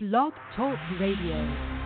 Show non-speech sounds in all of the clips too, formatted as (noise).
Blog Talk Radio.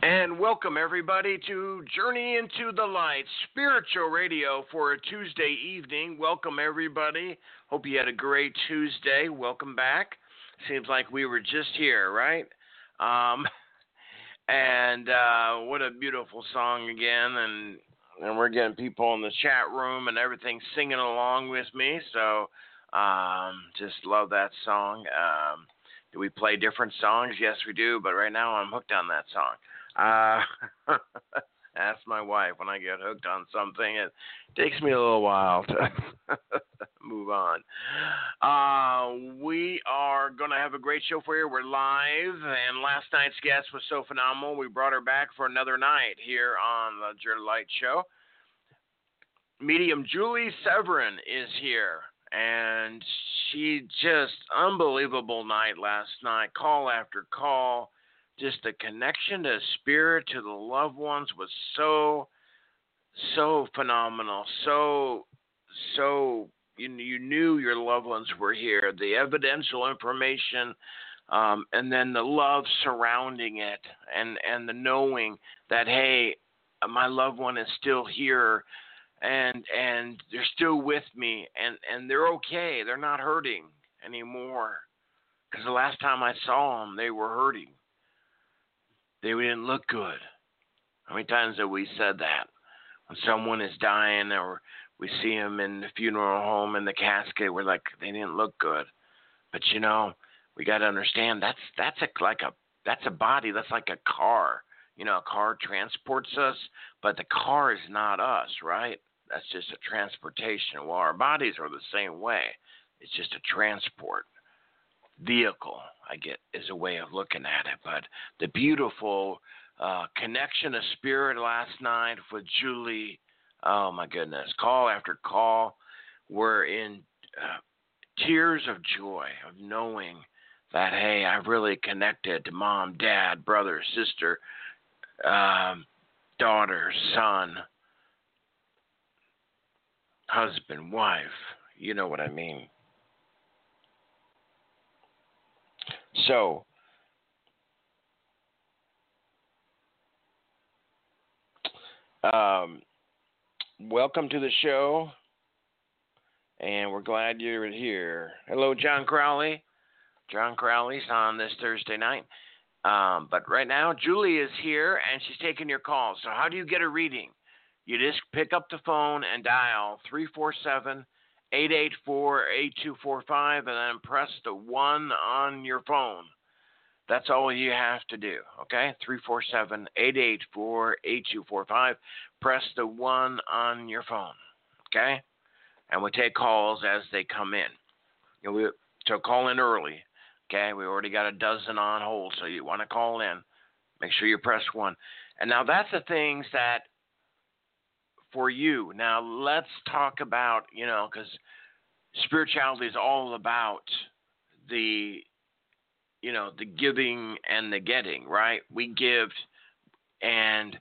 And welcome everybody to Journey into the Light, spiritual radio for a Tuesday evening. Welcome everybody. Hope you had a great Tuesday. Welcome back. Seems like we were just here, right? Um, (laughs) and uh, what a beautiful song again, and and we're getting people in the chat room and everything singing along with me. So um, just love that song. Um, do we play different songs? Yes, we do. But right now, I'm hooked on that song. Uh, (laughs) ask my wife when I get hooked on something. It takes me a little while to (laughs) move on. Uh, we are going to have a great show for you. We're live, and last night's guest was so phenomenal. We brought her back for another night here on the Journey Light Show. Medium Julie Severn is here, and she just unbelievable night last night. Call after call just the connection to spirit to the loved ones was so so phenomenal so so you, you knew your loved ones were here the evidential information um, and then the love surrounding it and and the knowing that hey my loved one is still here and and they're still with me and and they're okay they're not hurting anymore. Because the last time i saw them they were hurting they didn't look good. How many times have we said that? When someone is dying or we see them in the funeral home in the casket, we're like, they didn't look good. But you know, we got to understand that's that's a like a that's a body. That's like a car. You know, a car transports us, but the car is not us, right? That's just a transportation. Well, our bodies are the same way. It's just a transport vehicle. I get is a way of looking at it. But the beautiful uh, connection of spirit last night with Julie. Oh my goodness, call after call, were in uh, tears of joy of knowing that hey, I really connected to mom, dad, brother, sister, um, daughter, son, husband, wife. You know what I mean. So, um, welcome to the show, and we're glad you're here. Hello, John Crowley. John Crowley's on this Thursday night. Um, but right now, Julie is here and she's taking your calls. So, how do you get a reading? You just pick up the phone and dial 347 884 8245 and then press the 1 on your phone. That's all you have to do, okay? 347 884 8245. Press the 1 on your phone, okay? And we take calls as they come in. You know, we, so call in early, okay? We already got a dozen on hold, so you want to call in. Make sure you press 1. And now that's the things that for you. Now let's talk about, you know, because spirituality is all about the, you know, the giving and the getting, right? We give and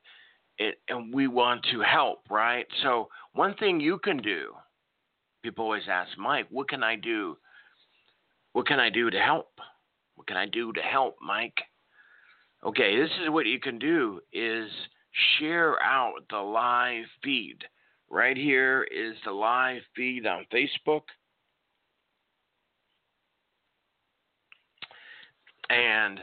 it, and we want to help, right? So one thing you can do, people always ask Mike, what can I do? What can I do to help? What can I do to help, Mike? Okay, this is what you can do is share out the live feed. Right here is the live feed on Facebook. And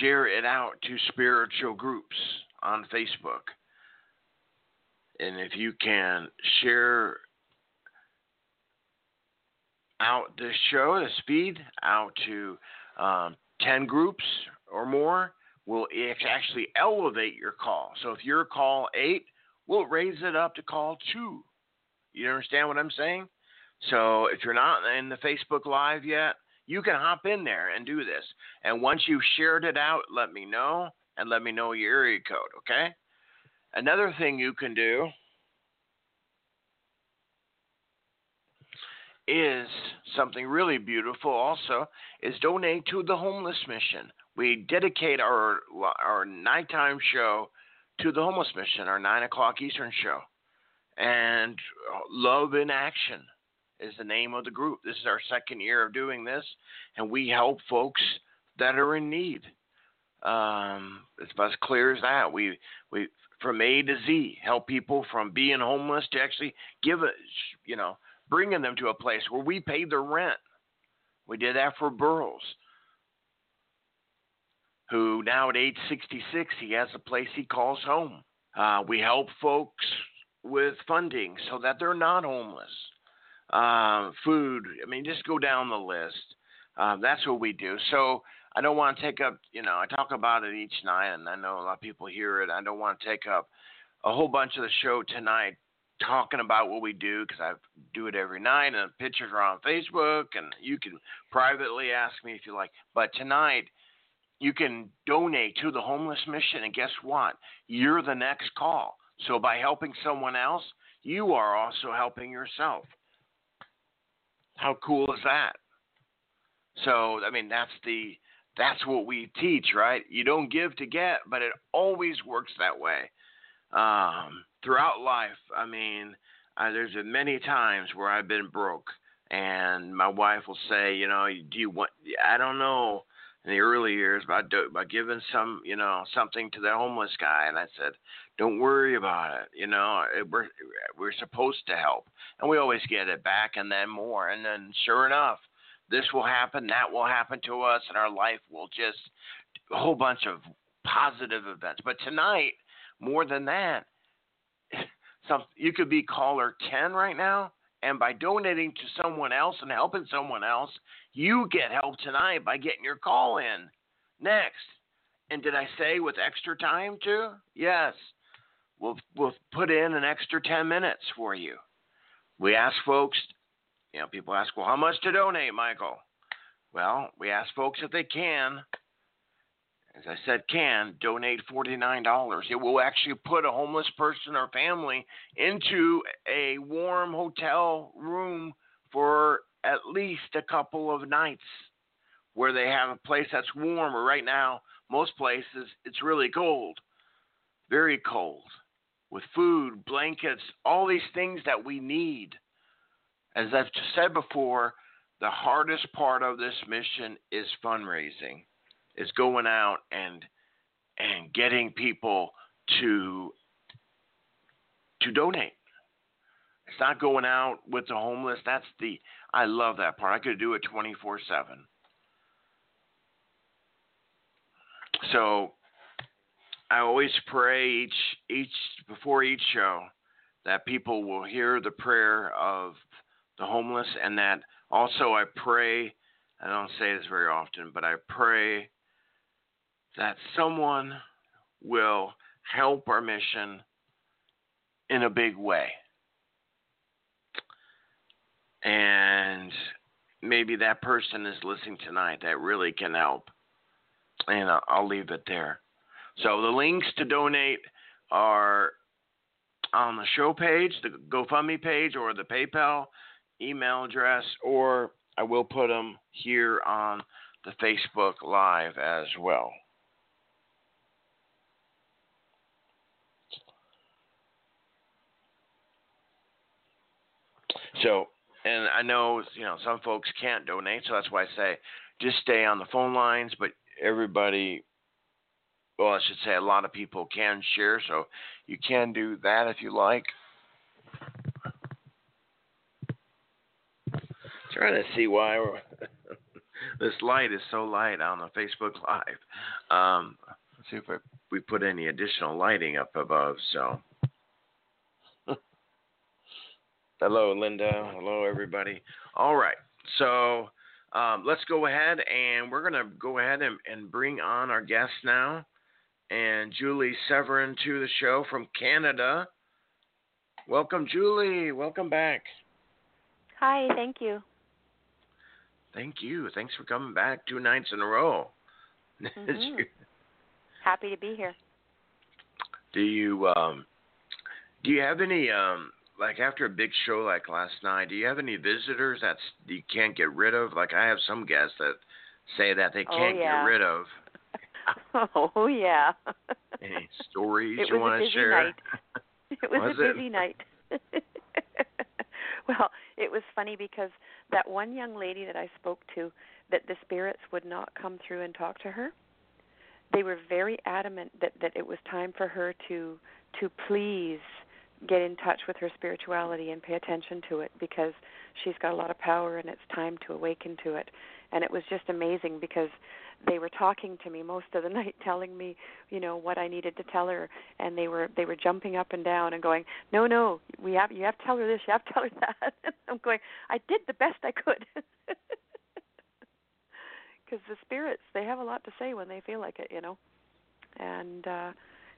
share it out to spiritual groups on Facebook. And if you can share out this show, this feed, out to um, 10 groups or more will actually elevate your call. So if you're call eight, we'll raise it up to call two. You understand what I'm saying? So if you're not in the Facebook Live yet, you can hop in there and do this. And once you've shared it out, let me know and let me know your area code, okay? Another thing you can do is something really beautiful also is donate to the homeless mission we dedicate our our nighttime show to the homeless mission, our nine o'clock Eastern show, and Love in Action is the name of the group. This is our second year of doing this, and we help folks that are in need. Um, it's about as clear as that. We we from A to Z help people from being homeless to actually give it, you know, bringing them to a place where we pay the rent. We did that for Burroughs, who now at age 66 he has a place he calls home. Uh, we help folks with funding so that they're not homeless. Uh, food, I mean, just go down the list. Uh, that's what we do. So I don't want to take up, you know, I talk about it each night, and I know a lot of people hear it. I don't want to take up a whole bunch of the show tonight talking about what we do because I do it every night, and pictures are on Facebook, and you can privately ask me if you like. But tonight, you can donate to the homeless mission, and guess what? You're the next call. So by helping someone else, you are also helping yourself. How cool is that? So I mean, that's the that's what we teach, right? You don't give to get, but it always works that way. Um, throughout life, I mean, uh, there's been many times where I've been broke, and my wife will say, you know, do you want? I don't know. In the early years, by do, about giving some, you know, something to the homeless guy, and I said, don't worry about it. You know, uh, we're we're supposed to help, and we always get it back, and then more, and then sure enough, this will happen, that will happen to us, and our life will just a whole bunch of positive events. But tonight, more than that, (laughs) some you could be caller 10 right now, and by donating to someone else and helping someone else, you get help tonight by getting your call in next. And did I say with extra time too? Yes. We'll we'll put in an extra 10 minutes for you. We ask folks you know, people ask, well, how much to donate, Michael? Well, we ask folks if they can. As I said, can donate $49. It will actually put a homeless person or family into a warm hotel room for at least a couple of nights where they have a place that's warmer. Right now, most places, it's really cold, very cold, with food, blankets, all these things that we need as I've said before, the hardest part of this mission is fundraising. Is going out and and getting people to to donate. It's not going out with the homeless. That's the I love that part. I could do it 24/7. So I always pray each each before each show that people will hear the prayer of the homeless, and that also I pray, I don't say this very often, but I pray that someone will help our mission in a big way. And maybe that person is listening tonight that really can help. And I'll leave it there. So the links to donate are on the show page, the GoFundMe page, or the PayPal email address, or I will put them here on the Facebook Live as well. So, and I know you know some folks can't donate, so that's why I say just stay on the phone lines. But everybody, well, I should say a lot of people can share, so you can do that if you like. trying to see why (laughs) this light is so light on the Facebook Live. Um, let's see if we put any additional lighting up above. So, hello, Linda. Hello, everybody. All right. So, um, let's go ahead and we're going to go ahead and, and bring on our guest now. And Julie Severn to the show from Canada. Welcome, Julie. Welcome back. Hi, thank you. Thank you. Thanks for coming back two nights in a row. (laughs) Mm-hmm. Happy to be here. Do you um do you have any um like after a big show like last night, do you have any visitors that you can't get rid of? Like I have some guests that say that they Oh, can't yeah. get rid of. (laughs) oh yeah. Any stories it you want a to busy share? night. (laughs) It was, Was a it? busy night. (laughs) well, it was funny because that one young lady that I spoke to, that the spirits would not come through and talk to her. They were very adamant that that it was time for her to to please get in touch with her spirituality and pay attention to it because she's got a lot of power and it's time to awaken to it. And it was just amazing because they were talking to me most of the (laughs) night telling me you know what i needed to tell her. And they were they were jumping up and down and going no no we have you have to tell her this you have to tell her that. (laughs) I'm going i did the best i could. (laughs) Because the spirits they have a lot to say when they feel like it you know? And uh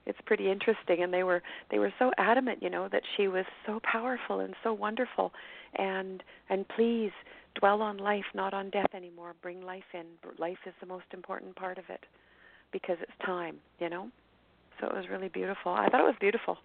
it's pretty interesting and they were they were so adamant you know that she was so powerful and so wonderful and and please dwell on life, not on death anymore. Bring life in. Life is the most important part of it because it's time, you know? So it was really beautiful. I thought it was beautiful.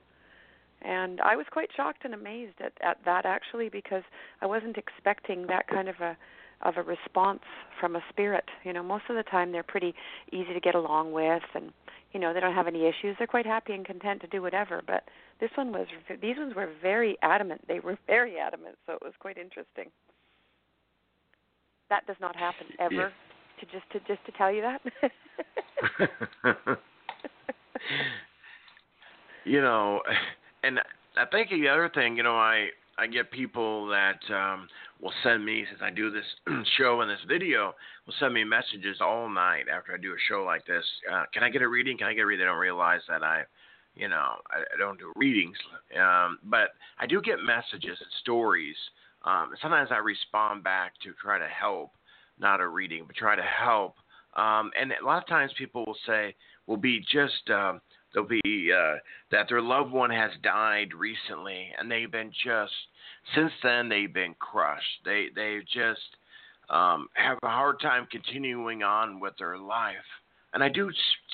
And I was quite shocked and amazed at, at that actually because I wasn't expecting that kind of a of a response from a spirit. You know, most of the time they're pretty easy to get along with and you know, they don't have any issues. They're quite happy and content to do whatever, but this one was these ones were very adamant. They were very adamant, so it was quite interesting. That does not happen ever. Yeah. To just to just to tell you that. (laughs) (laughs) you know, and I think the other thing, you know, I I get people that um will send me since I do this (clears throat) show and this video will send me messages all night after I do a show like this. Uh, can I get a reading? Can I get a reading? They don't realize that I, you know, I, I don't do readings, um, but I do get messages and stories um, sometimes I respond back to try to help, not a reading, but try to help. Um, and a lot of times people will say, will be just, uh, they'll be uh, that their loved one has died recently, and they've been just, since then they've been crushed. They they just um, have a hard time continuing on with their life. And I do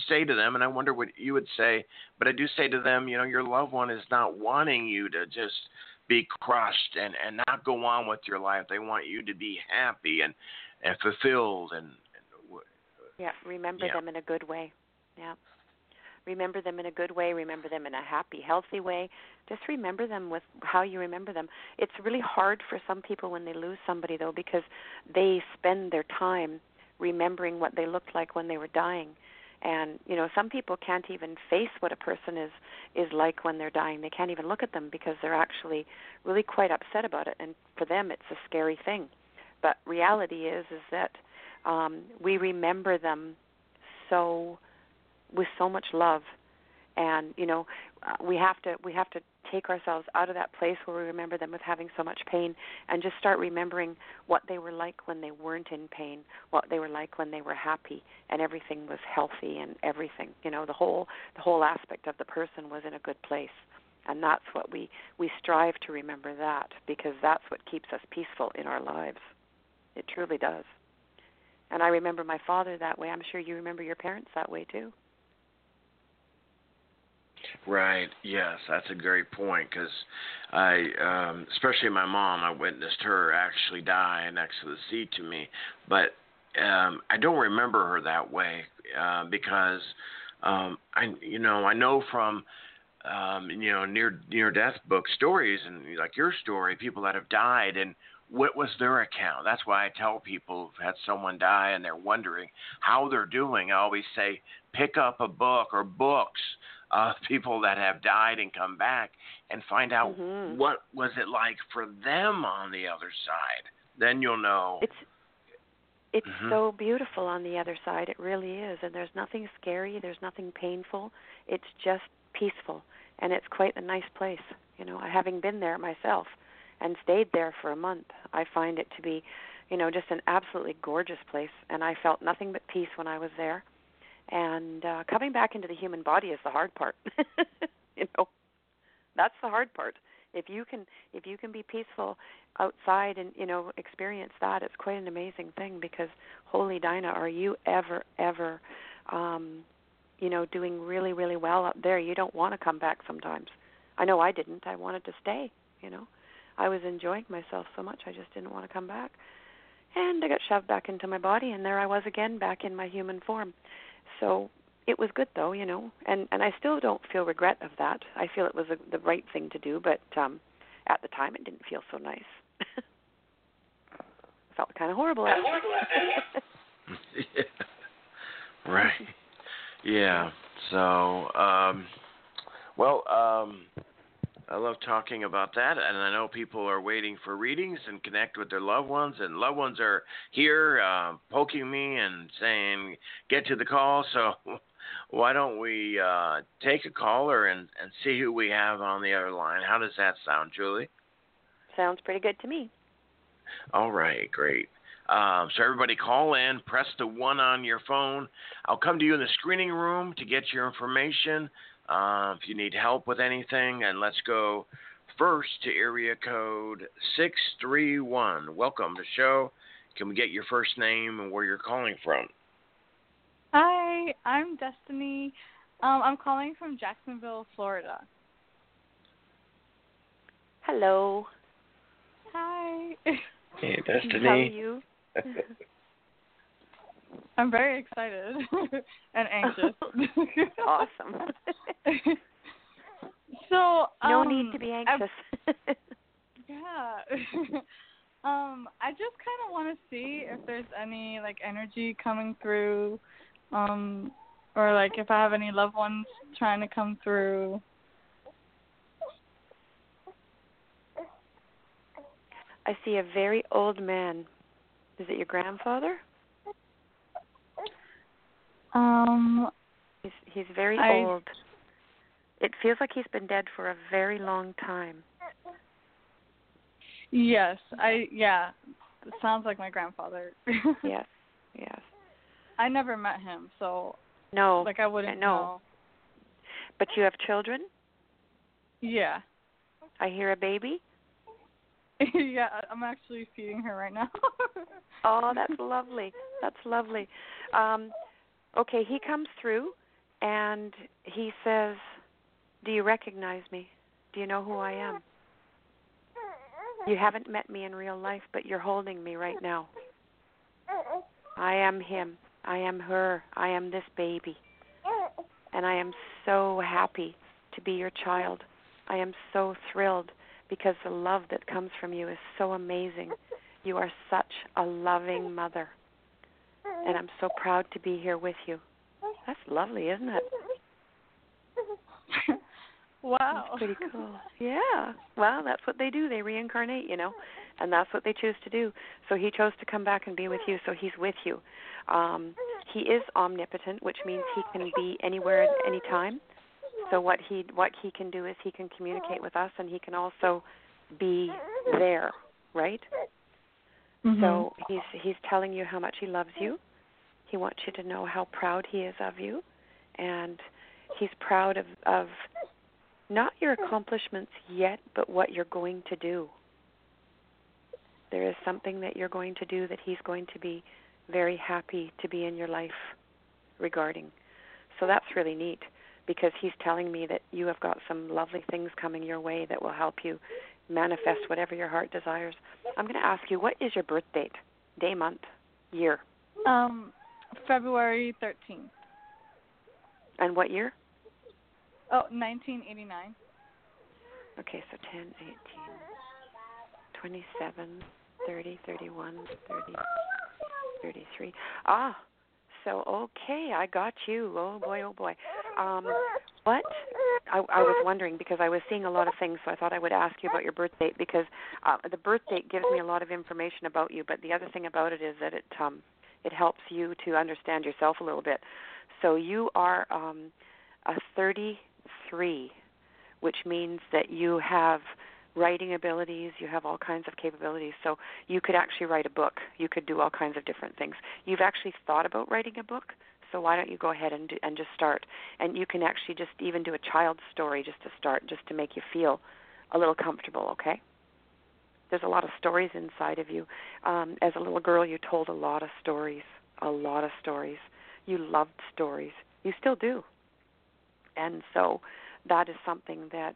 say to them, and I wonder what you would say, but I do say to them, you know, your loved one is not wanting you to just be crushed and and not go on with your life. They want you to be happy and and fulfilled and, and yeah, remember yeah. them in a good way. Yeah. Remember them in a good way, remember them in a happy, healthy way. Just remember them with how you remember them. It's really hard for some people when they lose somebody though because they spend their time remembering what they looked like when they were dying and you know some people can't even face what a person is is like when they're dying they can't even look at them because they're actually really quite upset about it and for them it's a scary thing but reality is is that um we remember them so with so much love and you know uh, we have to we have to take ourselves out of that place where we remember them with having so much pain and just start remembering what they were like when they weren't in pain, what they were like when they were happy and everything was healthy and everything. You know, the whole the whole aspect of the person was in a good place. And that's what we we strive to remember that because that's what keeps us peaceful in our lives. It truly does. And I remember my father that way. I'm sure you remember your parents that way too. Right. Yes, that's a great point because I, um, especially my mom, I witnessed her actually die next to the sea to me, but um, I don't remember her that way uh, because um, I, you know, I know from um, you know near near death book stories and like your story, people that have died and what was their account? That's why I tell people who've had someone die and they're wondering how they're doing. I always say pick up a book or books uh, (laughs) people that have died and come back and find out mm-hmm. what was it like for them on the other side. Then you'll know. It's it's mm-hmm. so beautiful on the other side. It really is, and there's nothing scary. There's nothing painful. It's just peaceful, and it's quite a nice place. You know, having been there myself and stayed there for a month, I find it to be, you know, just an absolutely gorgeous place. And I felt nothing but peace when I was there and uh, coming back into the human body is the hard part (laughs) you know? That's the hard part. If you can if you can be peaceful outside and you know experience that it's quite an amazing thing because holy dinah are you ever ever um you know doing really really well up there? You don't want to come back sometimes. I know i didn't. I wanted to stay you know? I was enjoying myself so much i just didn't want to come back. And i got shoved back into my body and there i was again back in my human form so it was good though, you know, and and I still don't feel regret of that. I feel it was a, the right thing to do, but um At the time, it didn't feel so nice. (laughs) Felt kind of horrible. yeah. (laughs) Right. Yeah. So, um, well, um, I love talking about that, and I know people are waiting for readings and connect with their loved ones, and loved ones are here uh, poking me and saying, "Get to the call." So, (laughs) why don't we uh, take a caller and and see who we have on the other line? How does that sound, Julie? Sounds pretty good to me. All right, great. Um, so everybody call in, press the one on your phone. I'll come to you in the screening room to get your information. Uh, if you need help with anything, and let's go first to area code 631. Welcome to the show. Can we get your first name and where you're calling from? Hi, I'm Destiny. Um, I'm calling from Jacksonville, Florida. Hello. Hi. Hey, (laughs) Destiny. How are you? (laughs) I'm very excited (laughs) and anxious. (laughs) awesome. (laughs) so no um, need to be I- anxious. yeah. um, I just kind of want to see if there's any like energy coming through, um, or like if I have any loved ones trying to come through. I see a very old man. Is it your grandfather? Um, He's he's very I- old. It feels like he's been dead for a very long time. yes, I yeah. It sounds like my grandfather. (laughs) Yes. Yes. I never met him, so No. like I wouldn't no. know. But you have children? Yeah. I hear a baby. (laughs) yeah, I'm actually feeding her right now. (laughs) Oh, that's lovely. That's lovely. Um okay, he comes through and he says, "Do you recognize me? Do you know who I am? You haven't met me in real life, but you're holding me right now. I am him. I am her. I am this baby. And I am so happy to be your child. I am so thrilled because the love that comes from you is so amazing. You are such a loving mother. And I'm so proud to be here with you. That's lovely, isn't it? (laughs) wow. That's pretty cool. Yeah. Well, that's what they do. They reincarnate, you know, and that's what they choose to do. So he chose to come back and be with you. So he's with you. Um, he is omnipotent, which means he can be anywhere at any time. So what he what he can do is he can communicate with us, and he can also be there, right? Mhm. So he's he's telling you how much he loves you. He wants you to know how proud he is of you, and he's proud of of not your accomplishments yet, but what you're going to do. There is something that you're going to do that he's going to be very happy to be in your life regarding. So that's really neat because he's telling me that you have got some lovely things coming your way that will help you manifest whatever your heart desires. I'm going to ask you, what is your birth date? Day, month, year, Um, February 13th. and what year? Oh, 1989. Okay, so 10, 18, 27, 30, 31, 30, 33. Ah, so okay, I got you. Oh boy, oh boy. Um, what? I, I was wondering because I was seeing a lot of things, so I thought I would ask you about your birth date because uh, the birth date gives me a lot of information about you. But the other thing about it is that it um, it helps you to understand yourself a little bit. So you are um, a 33, which means that you have writing abilities, you have all kinds of capabilities. So you could actually write a book. You could do all kinds of different things. You've actually thought about writing a book, so why don't you go ahead and do, and just start? And you can actually just even do a child's story just to start, just to make you feel a little comfortable. Okay? There's a lot of stories inside of you. Um, as a little girl, you told a lot of stories, a lot of stories. You loved stories. You still do. And so that is something that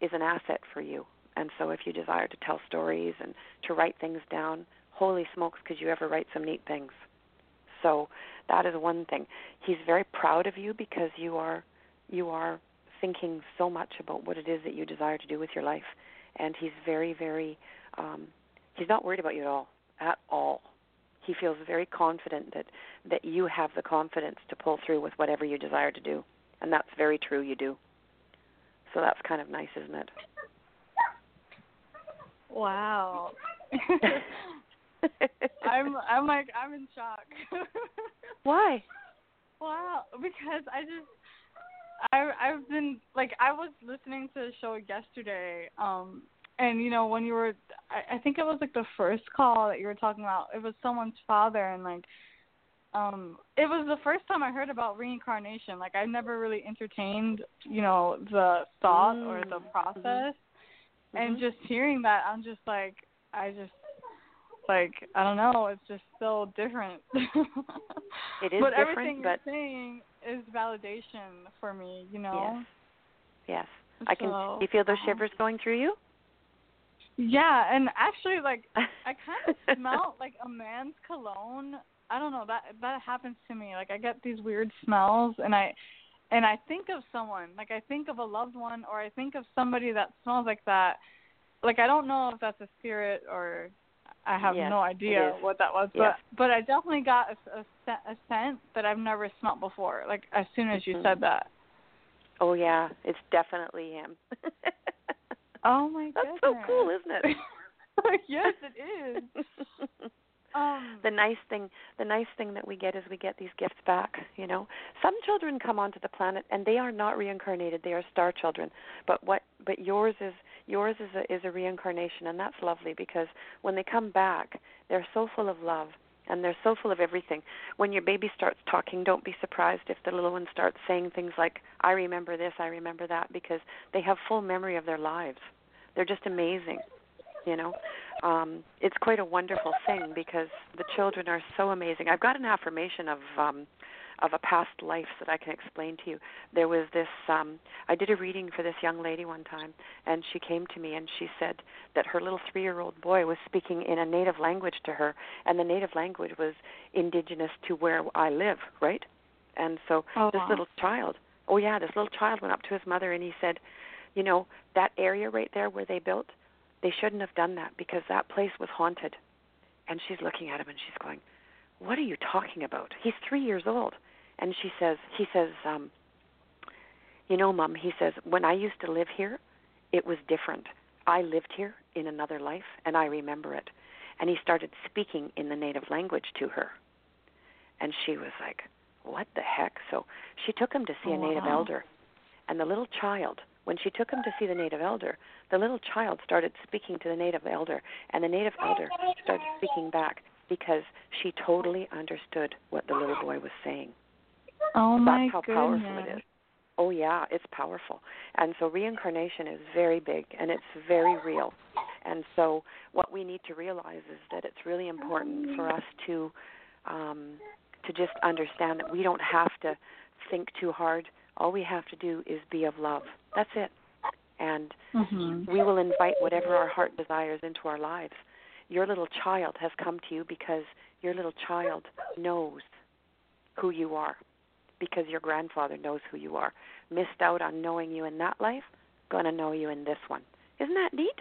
is an asset for you. And so if you desire to tell stories and to write things down, holy smokes, could you ever write some neat things? So that is one thing. He's very proud of you because you are you are thinking so much about what it is that you desire to do with your life and he's very very um he's not worried about you at all at all. He feels very confident that that you have the confidence to pull through with whatever you desire to do. And that's very true you do. So that's kind of nice isn't it? Wow. (laughs) I'm I'm like I'm in shock. (laughs) why? Wow, because I just I I've been like I was listening to the show yesterday um and you know when you were I, I think it was like the first call that you were talking about it was someone's father and like um it was the first time I heard about reincarnation like I never really entertained you know the thought mm. or the process mm-hmm. and just hearing that I'm just like I just like I don't know it's just so different (laughs) It is but different, everything but- you're saying is validation for me you know yes Yes. i can So, you feel those uh-huh. shivers going through you Yeah, and actually, like I kind of (laughs) smell like a man's cologne. I don't know that that happens to me. Like I get these weird smells, and I and I think of someone. Like I think of a loved one, or I think of somebody that smells like that. Like I don't know if that's a spirit or I have Yes, no idea what that was. But but I definitely got a, a, scent- a scent that I've never smelt before. Like as soon as you Mhm. said that. oh yeah it's definitely him (laughs) Oh my god. that's goodness. so cool isn't it (laughs) yes, it is. (laughs) Um, the nice thing the nice thing that we get is we get these gifts back you know some children come onto the planet and they are not reincarnated they are star children but what but yours is yours is a is a reincarnation and that's lovely because when they come back they're so full of love and they're so full of everything. When your baby starts talking don't be surprised if the little one starts saying things like i remember this i remember that because they have full memory of their lives. They're just amazing you know? Um it's quite a wonderful thing because the children are so amazing. I've got an affirmation of um of a past life that i can explain to you there was this um i did a reading for this young lady one time and she came to me and she said that her little three year old boy was speaking in a native language to her and the native language was indigenous to where i live right and so Oh, this wow. little child oh yeah this little child went up to his mother and he said you know that area right there where they built they shouldn't have done that because that place was haunted. And she's looking at him and she's going, What are you talking about? He's three years old. And she says, He says, um, You know, Mom, he says, when I used to live here, it was different. I lived here in another life and I remember it. And he started speaking in the native language to her. And she was like, What the heck? So she took him to see a native Wow. elder. And the little child, when she took him to see the native elder, the little child started speaking to the native elder, and the native elder started speaking back because she totally understood what the little boy was saying. Oh my That's how goodness. powerful it is. Oh yeah, it's powerful. And so reincarnation is very big and it's very real. And so what we need to realize is that it's really important for us to um to just understand that we don't have to think too hard. All we have to do is be of love. That's it. And Mhm. we will invite whatever our heart desires into our lives. Your little child has come to you because your little child knows who you are, because your grandfather knows who you are. Missed out on knowing you in that life, gonna know you in this one. Isn't that neat?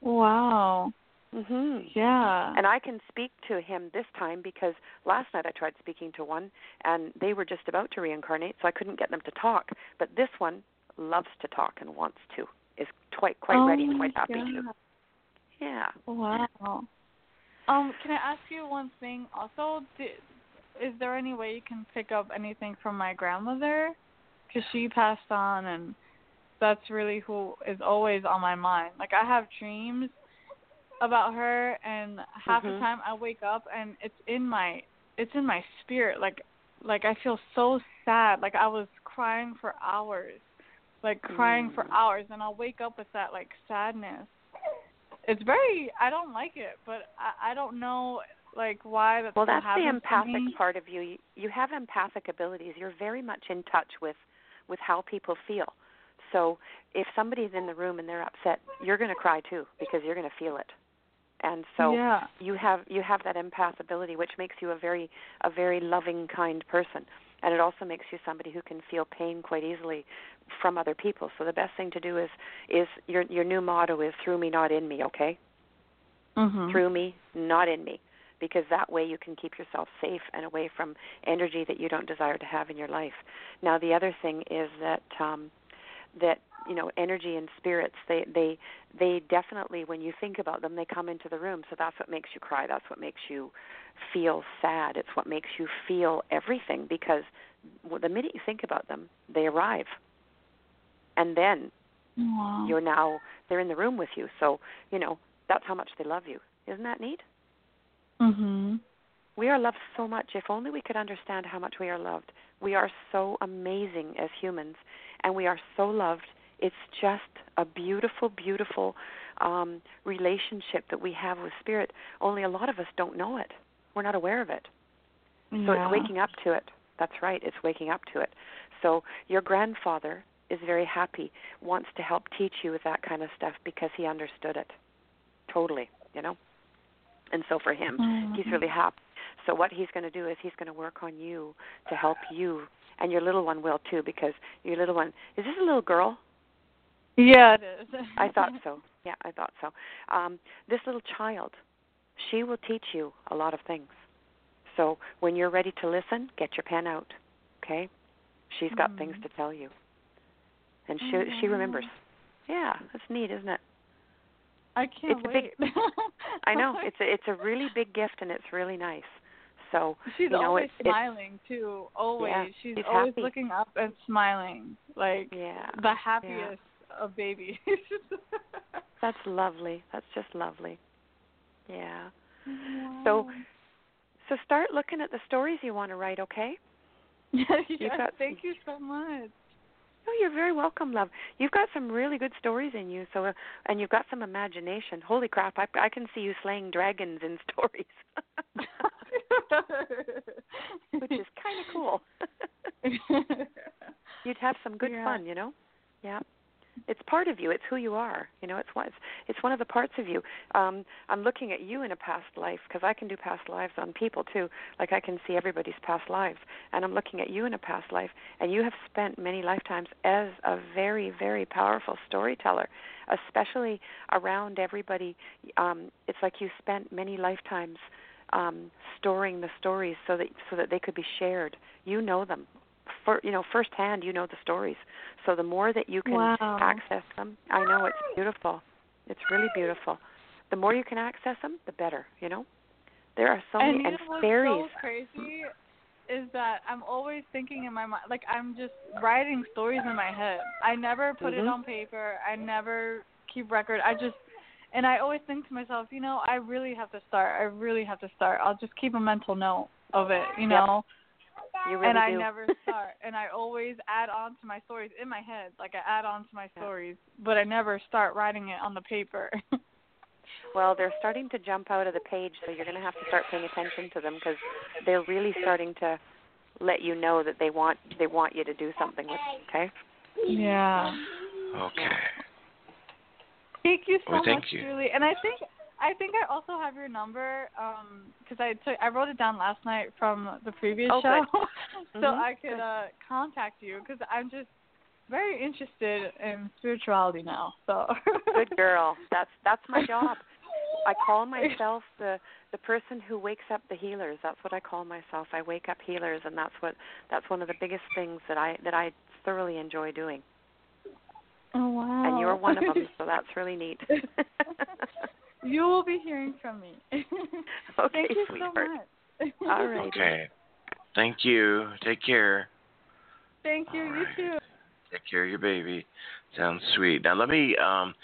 Wow. Mhm. Yeah. And I can speak to him this time because last night I tried speaking to one and they were just about to reincarnate, so I couldn't get them to talk. But this one loves to talk and wants to, is quite quite oh ready and quite happy to. Yeah. Wow. Um, can I ask you one thing? Also, di is there any way you can pick up anything from my grandmother? Because she passed on, and that's really who is always on my mind. Like I have dreams about her, and half the Mhm. time I wake up and it's in my it's in my spirit. Like like I feel so sad. Like I was crying for hours, like crying for Mm. hours, and I'll wake up with that like sadness it's very I don't like it, but I I don't know like why that Well, that's the empathic part of you. You- You have empathic abilities. You're very much in touch with with how people feel. So, if somebody's in the room and they're upset, you're going to cry too because you're going to feel it. And so yeah. you have you have that empath ability which makes you a very a very loving kind person and it also makes you somebody who can feel pain quite easily from other people. So the best thing to do is is your your new motto is through me, not in me. Okay, Mhm. through me, not in me, because that way you can keep yourself safe and away from energy that you don't desire to have in your life. Now the other thing is that um, that you know energy and spirits they they they definitely when you think about them they come into the room. So that's what makes you cry. That's what makes you feel sad. It's what makes you feel everything because the minute you think about them they arrive. And then Wow. you're now they're in the room with you. So you know that's how much they love you. Isn't that neat Mhm. we are loved so much. If only we could understand how much we are loved. We are so amazing as humans and we are so loved. It's just a beautiful beautiful um relationship that we have with spirit. Only a lot of us don't know it. We're not aware of it. So it's waking up to it. That's right. It's waking up to it. So your grandfather is very happy wants to help teach you with that kind of stuff because he understood it. Totally you know and so for him he's Mhm. really happy. So what he's going to do is he's going to work on you to help you and your little one will too because your little one is this a little girl? Yeah, it is. i thought (laughs) so. Yeah i thought so. Um this little child she will teach you a lot of things. So when you're ready to listen get your pen out okay? She's got things Mhm. to tell you. And she Oh, she remembers. Yeah that's neat isn't it I can't it's a big- wait. (laughs) i know it's a it's a really big gift and it's really nice so She's you know, always it's- smiling too. Always. Yeah, she's, she's always happy. looking up and smiling. Like yeah the happiest of babies. (laughs) That's lovely. That's just lovely. Yeah. So- Wow. So start looking at the stories you want to write, okay? (laughs) yeah, you've got- thank you so much. Oh, you're very welcome, love. You've got some really good stories in you, so uh, and you've got some imagination. Holy crap! I I can see you slaying dragons in stories, (laughs) which is kind of cool. (laughs) You'd have some good Yeah. fun, you know. Yeah. It's part of you. It's who you are. You know, it's one. It's, one of the parts of you. Um, I'm looking at you in a past life because I can do past lives on people too. Like I can see everybody's past lives, and I'm looking at you in a past life, and you have spent many lifetimes as a very, very powerful storyteller, especially around everybody. Um, it's like you spent many lifetimes um, storing the stories so that so that they could be shared. You know them, for you know firsthand. You know the stories. So the more that you can Wow. access them, I know it's beautiful. It's really beautiful. The more you can access them, the better. You know, there are so and many and know what's fairies. so crazy is that I'm always thinking in my mind, like I'm just writing stories in my head. I never put it Mhm. on paper. I never keep record. I just, and I always think to myself, you know, I really have to start. I really have to start. I'll just keep a mental note of it, you Yep. Know. You really and I never (laughs) start. and I always add on to my stories in my head. Like I add on to my Yeah. stories, but I never start writing it on the paper. (laughs) Well, they're starting to jump out of the page, so you're going to have to start paying attention to them because they're really starting to let you know that they want they want you to do something with. Them, okay. yeah. Okay. Thank you so Well, thank much, you. Julie. And I think I think I also have your number um 'cause I took I wrote it down last night from the previous Oh, show, (laughs) so Mhm, I could uh contact you 'cause I'm just very interested in spirituality now. So Good girl. That's that's my job. I (laughs) call myself the the person who wakes up the healers. That's what I call myself. I wake up healers, and that's what that's one of the biggest things that I that I thoroughly enjoy doing. Oh wow. And you're one of them, (laughs) so that's really neat. You will be hearing from me. (laughs) okay, Thank you sweetheart. so much. All right. Okay. Thank you. Take care. Thank you. All You right. too. Take care of your baby. Sounds sweet. Now let me um,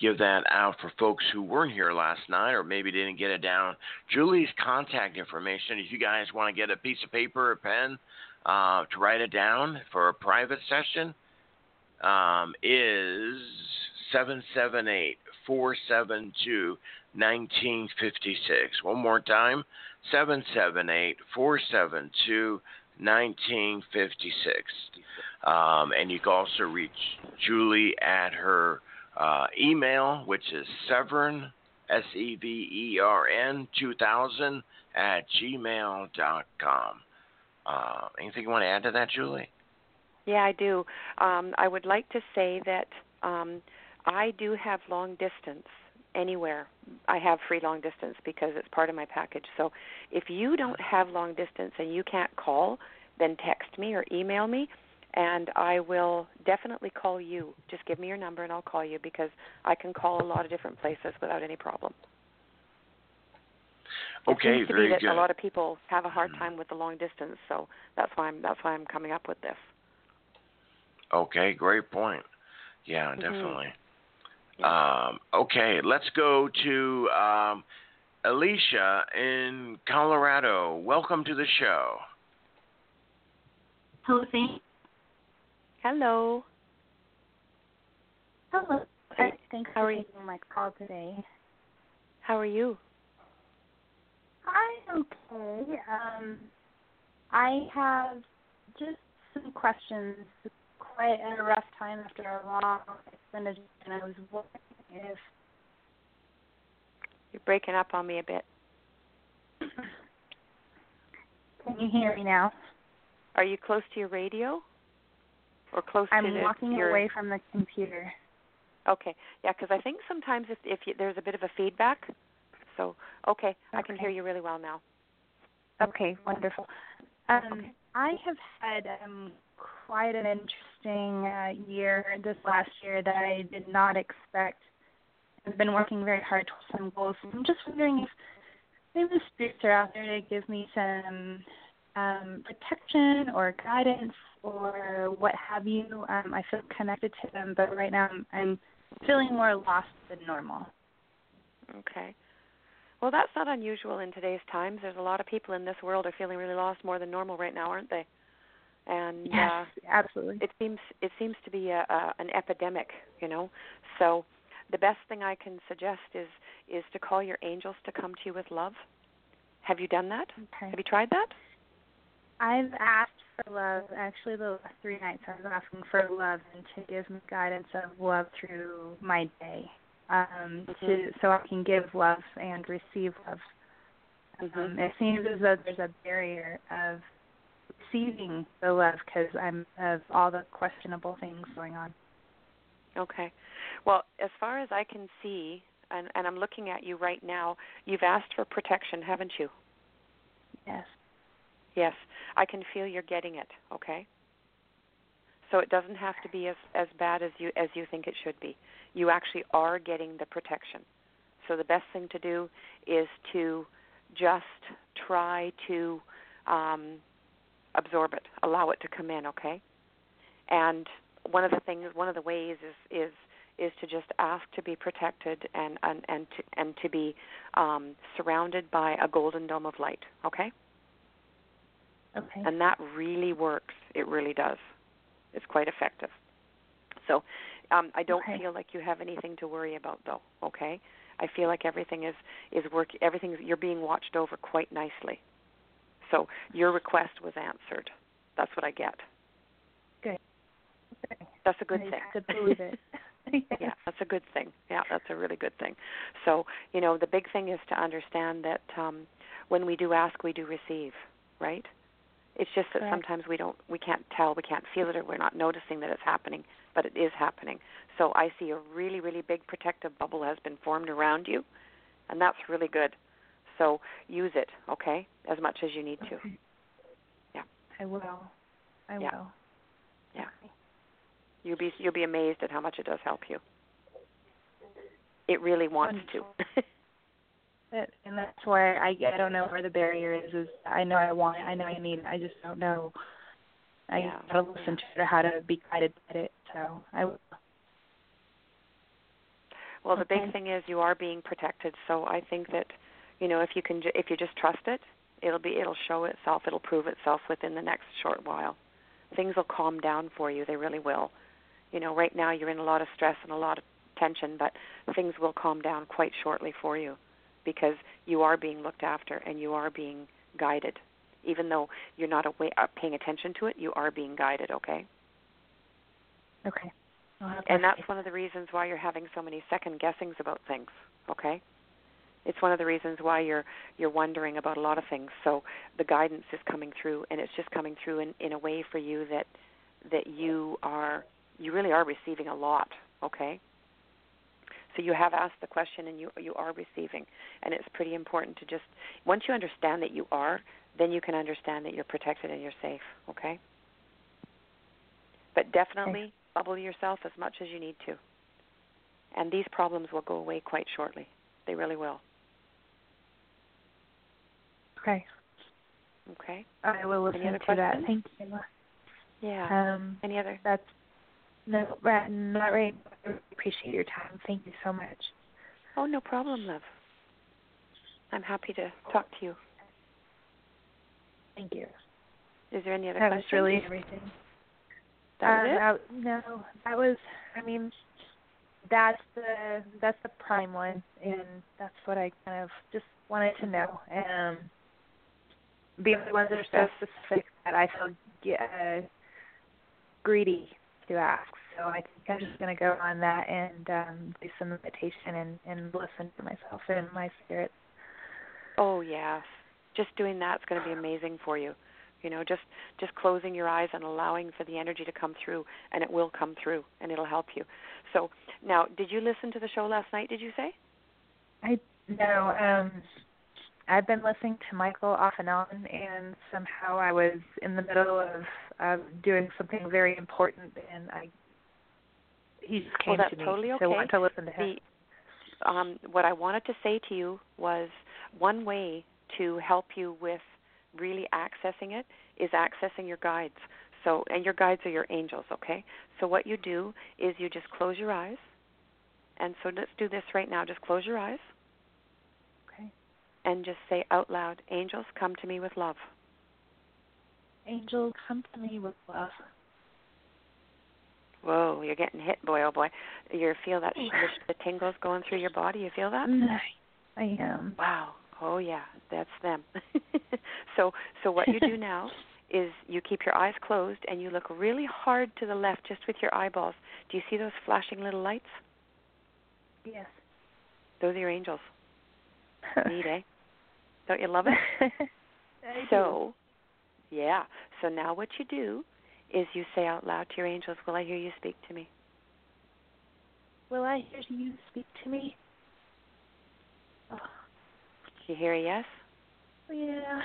give that out for folks who weren't here last night or maybe didn't get it down. Julie's contact information. If you guys want to get a piece of paper or pen uh, to write it down for a private session, um, is seven seven eight four seven two nineteen fifty six. One more time, seven seven eight four seven two nineteen fifty six. Um, and you can also reach Julie at her uh, email, which is Severn, S E V E R N 2000 at gmail.com. Uh, anything you want to add to that, Julie? Yeah, I do. Um, I would like to say that um, I do have long distance anywhere. I have free long distance because it's part of my package. So if you don't have long distance and you can't call, then text me or email me and I will definitely call you. Just give me your number and I'll call you because I can call a lot of different places without any problem. Okay, it seems to very be that good. a lot of people have a hard Mhm. time with the long distance, so that's why I'm that's why I'm coming up with this. Okay, great point. Yeah, Mhm. definitely. Um, okay, let's go to um, Alicia in Colorado. Welcome to the show. Hello, thank Hello. Hello. Hey, Thanks how for are you? taking my call today. How are you? I'm okay. Um, I have just some questions. Quite a rough time after a long extended, and I was wondering if You're breaking up on me a bit. can you hear me now? Are you close to your radio? Or close to I'm the, walking your away from the computer. Okay. Yeah, because I think sometimes if if you, there's a bit of a feedback. So, okay, I can hear you really well now. Okay, wonderful. Um, Okay. I have had um, quite an interesting uh, year this last year that I did not expect. I've been working very hard towards some goals. I'm just wondering if maybe the spirits are out there to give me some um, protection or guidance or what have you. Um, I feel connected to them, but right now I'm, I'm feeling more lost than normal. Okay. Well, that's not unusual in today's times. There's a lot of people in this world are feeling really lost more than normal right now, aren't they? And Yes, uh absolutely. it seems it seems to be a, a an epidemic, you know. So the best thing I can suggest is is to call your angels to come to you with love. Have you done that? Okay. Have you tried that? I've asked for love. Actually, the last three nights I was asking for love and to give me guidance of love through my day, um, to Mhm. so I can give love and receive love. Um, Mhm. it seems as though there's a barrier of receiving the love because I'm of all the questionable things going on. Okay. Well, as far as I can see, and, and I'm looking at you right now, you've asked for protection, haven't you? Yes. Yes. I can feel you're getting it, okay? So it doesn't have to be as, as bad as you as you think it should be. You actually are getting the protection. So the best thing to do is to just try to um, absorb it, allow it to come in, okay? And one of the things, one of the ways is is is to just ask to be protected and and and to, and to be um, surrounded by a golden dome of light, okay? Okay. and that really works. It really does. It's quite effective. So, um, I don't Okay. feel like you have anything to worry about, though. Okay, I feel like everything is is work. Everything you're being watched over quite nicely. So your request was answered. That's what I get. Okay. That's a good I thing. have to believe it. (laughs) yeah, that's a good thing. Yeah, that's a really good thing. So, you know, the big thing is to understand that um when we do ask, we do receive, right? It's just that Correct. sometimes we don't we can't tell, we can't feel it or we're not noticing that it's happening, but it is happening. So I see a really really big protective bubble has been formed around you, and that's really good. So use it, okay? As much as you need to. Okay. Yeah. I will. I Yeah. will. Yeah. You'll be you'll be amazed at how much it does help you. It really wants to. (laughs) That, and that's why I I don't know where the barrier is. Is I know I want it, I know I need it. I just don't know. I Yeah, gotta listen to it, or how to be guided by it. So I will. Well, the Okay. big thing is you are being protected. So I think that, you know, if you can, ju- if you just trust it, it'll be, it'll show itself. It'll prove itself within the next short while. Things will calm down for you. They really will. You know, right now you're in a lot of stress and a lot of tension, but things will calm down quite shortly for you, because you are being looked after and you are being guided. Even though you're not away, uh, paying attention to it, you are being guided. Okay. Okay. And that's one of the reasons why you're having so many second guessings about things okay It's one of the reasons why you're you're wondering about a lot of things. So the guidance is coming through, and it's just coming through in in a way for you that that you are you really are receiving a lot. Okay. So you have asked the question, and you you are receiving, and it's pretty important to just once you understand that you are, then you can understand that you're protected and you're safe. Okay. But definitely Okay. bubble yourself as much as you need to, and these problems will go away quite shortly. They really will. Okay. Okay. I will listen to that. Thank you. Yeah. Um, Any other? that's no, not right. I appreciate your time. Thank you so much. Oh, no problem, love. I'm happy to talk to you. Thank you. Is there any other That was questions? really everything. That Uh, was it? that- no, that was. I mean, that's the that's the prime one, and that's what I kind of just wanted to know. Um, the other ones that are so specific that I feel uh, greedy to ask. So I think I'm just going to go on that and um, do some meditation and and listen to myself and my spirit. Oh, yes. Just doing that's going to be amazing for you. You know, just just closing your eyes and allowing for the energy to come through, and it will come through, and it'll help you. So now, did you listen to the show last night? Did you say? I no, um I've been listening to Michael off and on and somehow I was in the middle of doing something very important and I he just came Well, that's to me totally so I okay. want to listen to him. The um, what I wanted to say to you was one way to help you with really accessing it is accessing your guides. So, and your guides are your angels, okay? So, what you do is you just close your eyes. And so, let's do this right now. Just close your eyes. And just say out loud, Angels, come to me with love. Angel, come to me with love. Whoa, you're getting hit, boy, oh boy. You feel that the, the tingles going through your body. You feel that? I am. Wow. Oh yeah, that's them. (laughs) so so what you do now (laughs) is you keep your eyes closed and you look really hard to the left just with your eyeballs. Do you see those flashing little lights? Yes. Those are your angels. (laughs) Neat, eh? Don't you love it? (laughs) So yeah. So now what you do is you say out loud to your angels, Will I hear you speak to me? Will I hear you speak to me? Oh, You hear a yes? Oh, yeah.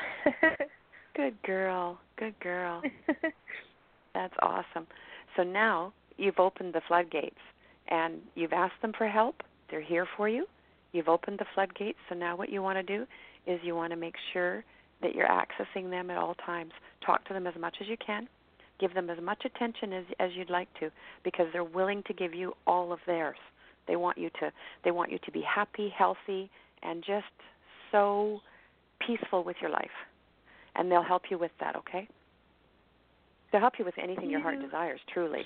(laughs) Good girl. Good girl. (laughs) That's awesome. So now you've opened the floodgates and you've asked them for help. They're here for you. You've opened the floodgates. So now what you want to do is you want to make sure that you're accessing them at all times. Talk to them as much as you can. Give them as much attention as as you'd like to because they're willing to give you all of theirs. They want you to they want you to be happy, healthy and just so peaceful with your life. And they'll help you with that, okay? They'll help you with anything your heart desires, truly.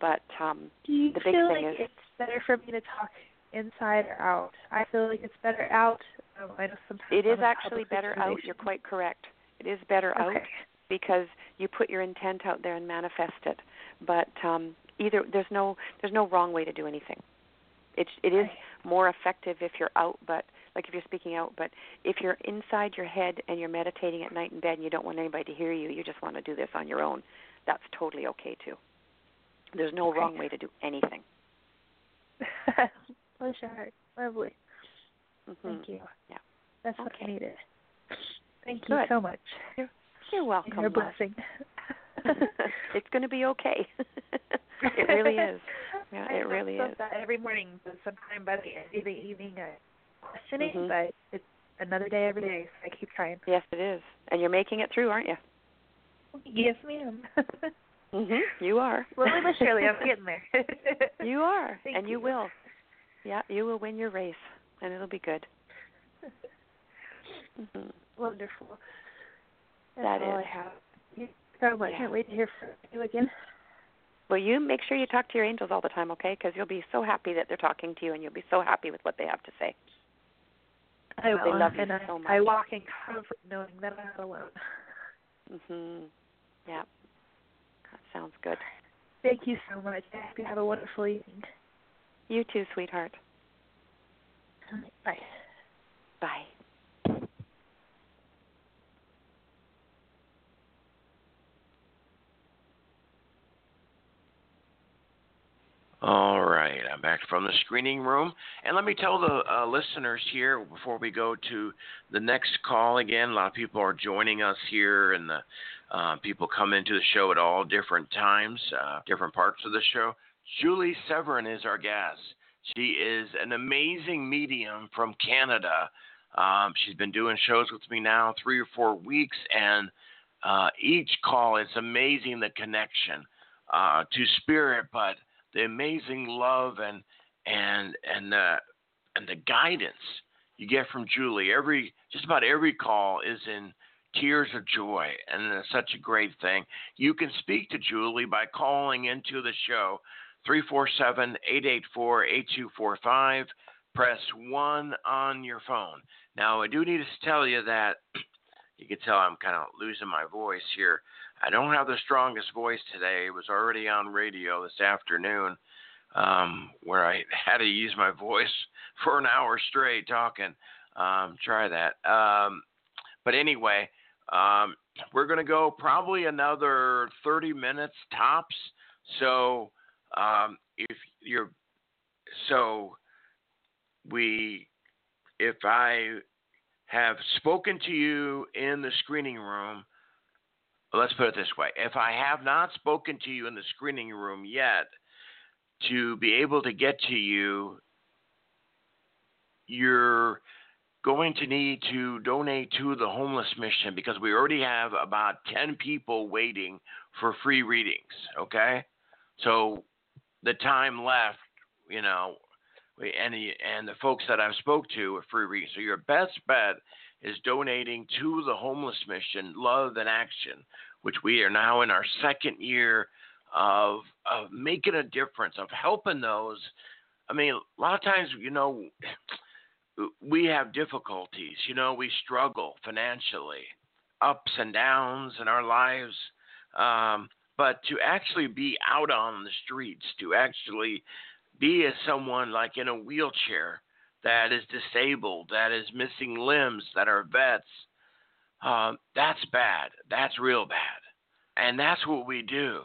But um Do you The big feel thing like is- it's better for me to talk inside or out? I feel like it's better out. Um, I know sometimes it is actually better out. You're quite correct. It is better out because you put your intent out there and manifest it. But um either there's no there's no wrong way to do anything. It's it is more effective if you're out, but like if you're speaking out. But if you're inside your head and you're meditating at night in bed and you don't want anybody to hear you, you just want to do this on your own. That's totally okay too. There's no Okay. wrong way to do anything. (laughs) Bless your heart. Lovely. hmm Thank you. Yeah. That's what I needed. Thank you so much. You're welcome. You're a love. blessing. (laughs) it's going to be okay. (laughs) it really is. (laughs) Yeah, I it really is. That every morning, but sometime by the end of the evening, I'm questioning, Mhm. but it's another day every day, so I keep trying. Yes, it is. And you're making it through, aren't you? Yes, ma'am. Mhm. You are. Slowly but surely, I'm getting there. you are, Thank and you you. will. Yeah, you will win your race, and it'll be good. (laughs) hmm Wonderful. That's That all is. I have. Thank you so much. Yeah. Can't wait to hear from you again. Well, you make sure you talk to your angels all the time, okay? Because you'll be so happy that they're talking to you, and you'll be so happy with what they have to say. I will. They love you I, so much. I walk in comfort knowing that I'm not alone. (laughs) Mhm. Yeah. That sounds good. Thank you so much. I hope you have a wonderful evening. You too, sweetheart. Bye. Bye. All right, I'm back from the screening room. And let me tell the uh, listeners here before we go to the next call again. A lot of people are joining us here, and the uh, people come into the show at all different times, uh, different parts of the show. Julie Severn is our guest. She is an amazing medium from Canada. Um, she's been doing shows with me now three or four weeks, and uh, each call is amazing the connection uh, to spirit, but the amazing love and and and the and the guidance you get from Julie. Every just about every call is in tears of joy, and it's such a great thing. You can speak to Julie by calling into the show 347-884-8245. Press one on your phone. Now I do need to tell you that (clears throat) you can tell I'm kind of losing my voice here. I don't have the strongest voice today. It was already on radio this afternoon, um, where I (laughs) had to use my voice (laughs) for an hour straight talking. Um, try that. Um, but anyway, um, we're going to go probably another 30 minutes tops. So um, if you're, so we, if I have spoken to you in the screening room, let's put it this way if I have not spoken to you in the screening room yet, to be able to get to you, you're going to need to donate to the homeless mission because we already have about 10 people waiting for free readings, okay? So the time left, you know, and the, and the folks that I've spoke to are free readings. So your best bet is donating to the homeless mission, Love and Action, which we are now in our second year of of making a difference, of helping those. I mean, a lot of times, you know, we have difficulties. You know, we struggle financially, ups and downs in our lives. Um, but to actually be out on the streets, to actually be as someone like in a wheelchair that is disabled, that is missing limbs, that are vets, um, that's bad. That's real bad. And that's what we do.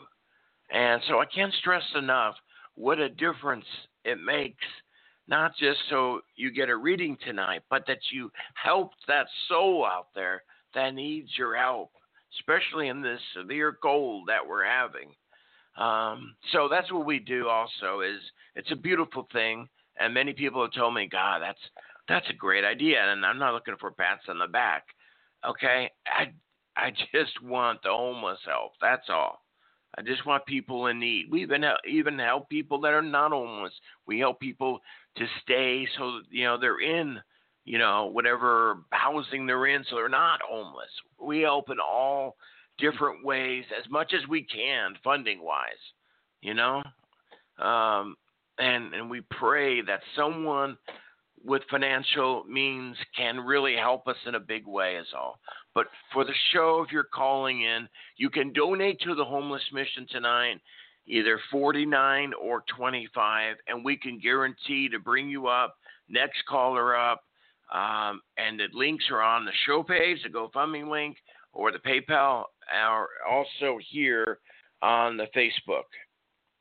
And so I can't stress enough what a difference it makes, not just so you get a reading tonight, but that you help that soul out there that needs your help, especially in this severe cold that we're having. Um, so that's what we do. Also, is it's a beautiful thing, and many people have told me, "God, that's that's a great idea," and I'm not looking for pats on the back. Okay, I I (laughs) just want the homeless help. That's all. I just want people in need. We even even help people that are not homeless. We help people to stay so you know they're in you know whatever housing they're in, so they're not homeless. We help in all different ways as much as we can, funding wise. You know, um, and and we pray that someone with financial means can really help us in a big way is all. But for the show, if you're calling in, you can donate to the homeless mission tonight, either 49 or 25, and we can guarantee to bring you up, next caller up. Um, and the links are on the show page, the GoFundMe link, or the PayPal, are also here on the Facebook.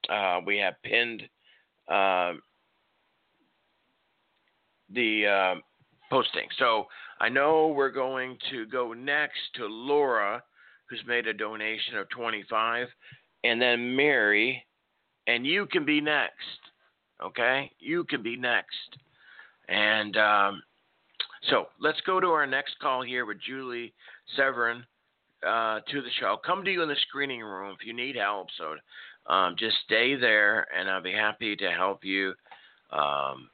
Uh, we have pinned uh, the uh, posting. So I know we're going to go next to Laura, who's made a donation of 25, and then Mary, and you can be next. Okay, you can be next. And um, so let's go to our next call here with Julie Severn uh, to the show. Come to you in the screening room if you need help. So um, just stay there, and I'll be happy to help you. Um,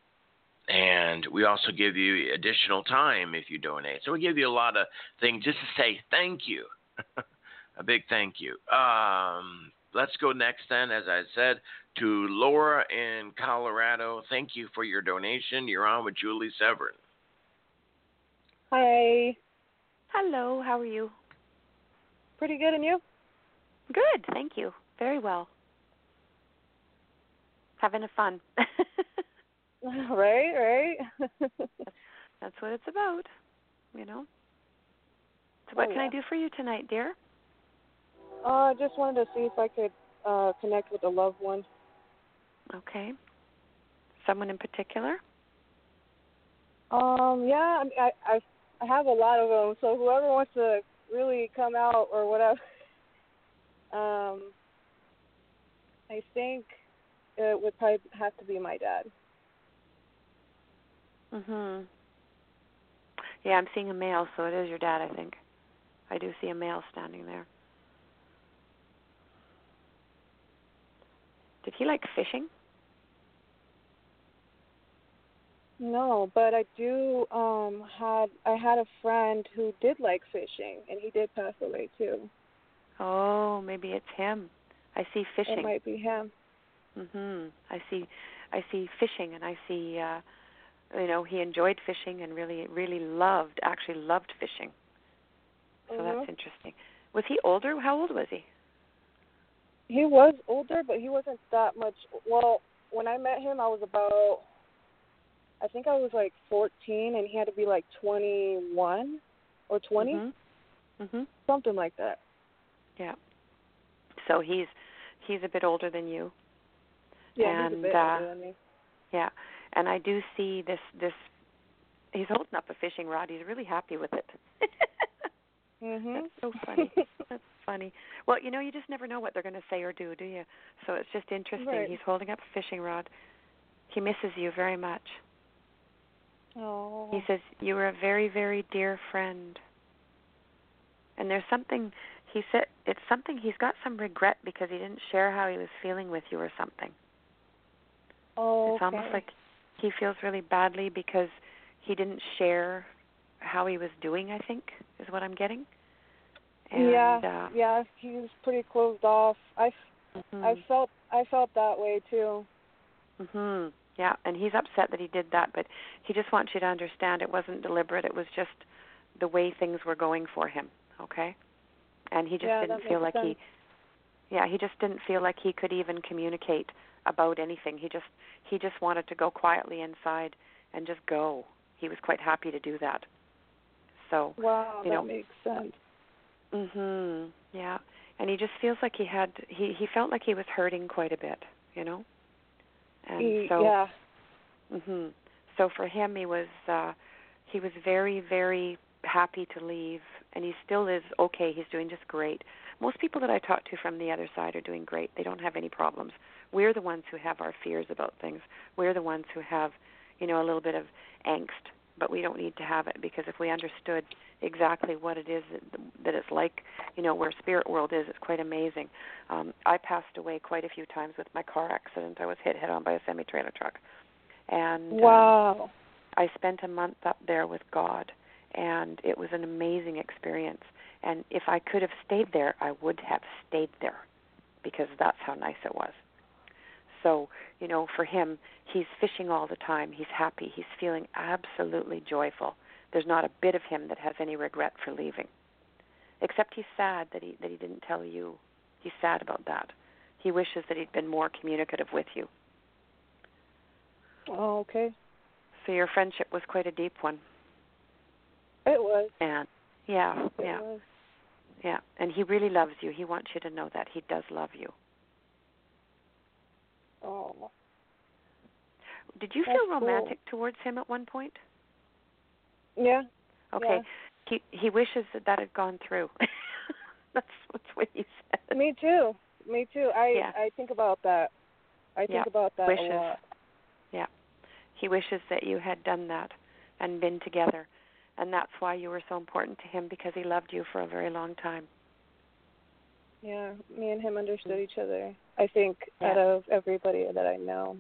and we also give you additional time if you donate. So we give you a lot of things just to say thank you. (laughs) a big thank you. Um, let's go next then, as I said, to Laura in Colorado. Thank you for your donation. You're on with Julie Severn. Hi. Hello, how are you? Pretty good, and you? Good, thank you. Very well. Having a fun. (laughs) right, right. (laughs) That's what it's about. You know. So what Oh, can I do for you tonight, dear? Uh, I just wanted to see if I could uh connect with a loved one. Okay. Someone in particular? Um, yeah, I mean, I I I have a lot of them, so whoever wants to really come out or whatever. (laughs) Um, I think it would probably have to be my dad. Mhm. Yeah, I'm seeing a male, so it is your dad, I think. I do see a male standing there. Did he like fishing? No, but I do um had I had a friend who did like fishing and he did pass away too. Oh, maybe it's him. I see fishing. It might be him. Mhm. I see I see fishing and I see uh you know, he enjoyed fishing and really really loved actually loved fishing. So that's Mhm. interesting. Was he older? How old was he? He was older, but he wasn't that much. Well, when I met him, I was about, I think I was like 14, and he had to be like 21 or 20, Mhm. Mhm. something like that. Yeah. So he's he's a bit older than you. Yeah, he's a And, bit uh, older than me. Yeah. And I do see this this he's holding up a fishing rod. He's really happy with it. (laughs) Mhm. That's so funny. That's funny. Well, you know, you just never know what they're going to say or do, do you? So it's just interesting. Right. He's holding up a fishing rod. He misses you very much. Oh. He says you were a very, very dear friend. And there's something he said it's something he's got some regret because he didn't share how he was feeling with you or something. oh, Okay. It's almost like he feels really badly because he didn't share how he was doing, I think, is what I'm getting. And yeah, uh yeah, he was pretty closed off. I, mhm. I felt, I felt that way too. Mhm. Yeah, and he's upset that he did that, but he just wants you to understand it wasn't deliberate. It was just the way things were going for him, okay? And he just Yeah, didn't feel like sense. he Yeah, he just didn't feel like he could even communicate about anything. He just he just wanted to go quietly inside and just go. He was quite happy to do that. So, Wow, you that makes sense. Mhm. Yeah. And he just feels like he had he he felt like he was hurting quite a bit, you know? And so yeah. Mhm. So for him he was uh he was very very happy to leave and he still is okay. He's doing just great. Most people that I talk to from the other side are doing great. They don't have any problems. We're the ones who have our fears about things. We're the ones who have, you know, a little bit of angst, but we don't need to have it because if we understood exactly what it is that, that it's like, you know, where spirit world is, it's quite amazing. Um I passed away quite a few times with my car accident. I was hit head on by a semi trailer truck. And um, I spent a month up there with God, and it was an amazing experience. And if I could have stayed there, I would have stayed there because that's how nice it was. So, you know, for him, he's fishing all the time. He's happy. He's feeling absolutely joyful. There's not a bit of him that has any regret for leaving. Except he's sad that he that he didn't tell you. He's sad about that. He wishes that he'd been more communicative with you. Oh, okay. So your friendship was quite a deep one. It was. And yeah, It yeah, was. yeah. And he really loves you. He wants you to know that he does love you. Oh. Did you That's feel cool. romantic towards him at one point? Yeah. Okay. He he wishes that that had gone through. (laughs) that's that's what he said. Me too. Me too. I Yeah. I think about that. I think Yeah. about that Wishes. a lot. Yeah. He wishes that you had done that and been together. And that's why you were so important to him because he loved you for a very long time. Yeah, me and him understood each other. I think Yeah. out of everybody that I know.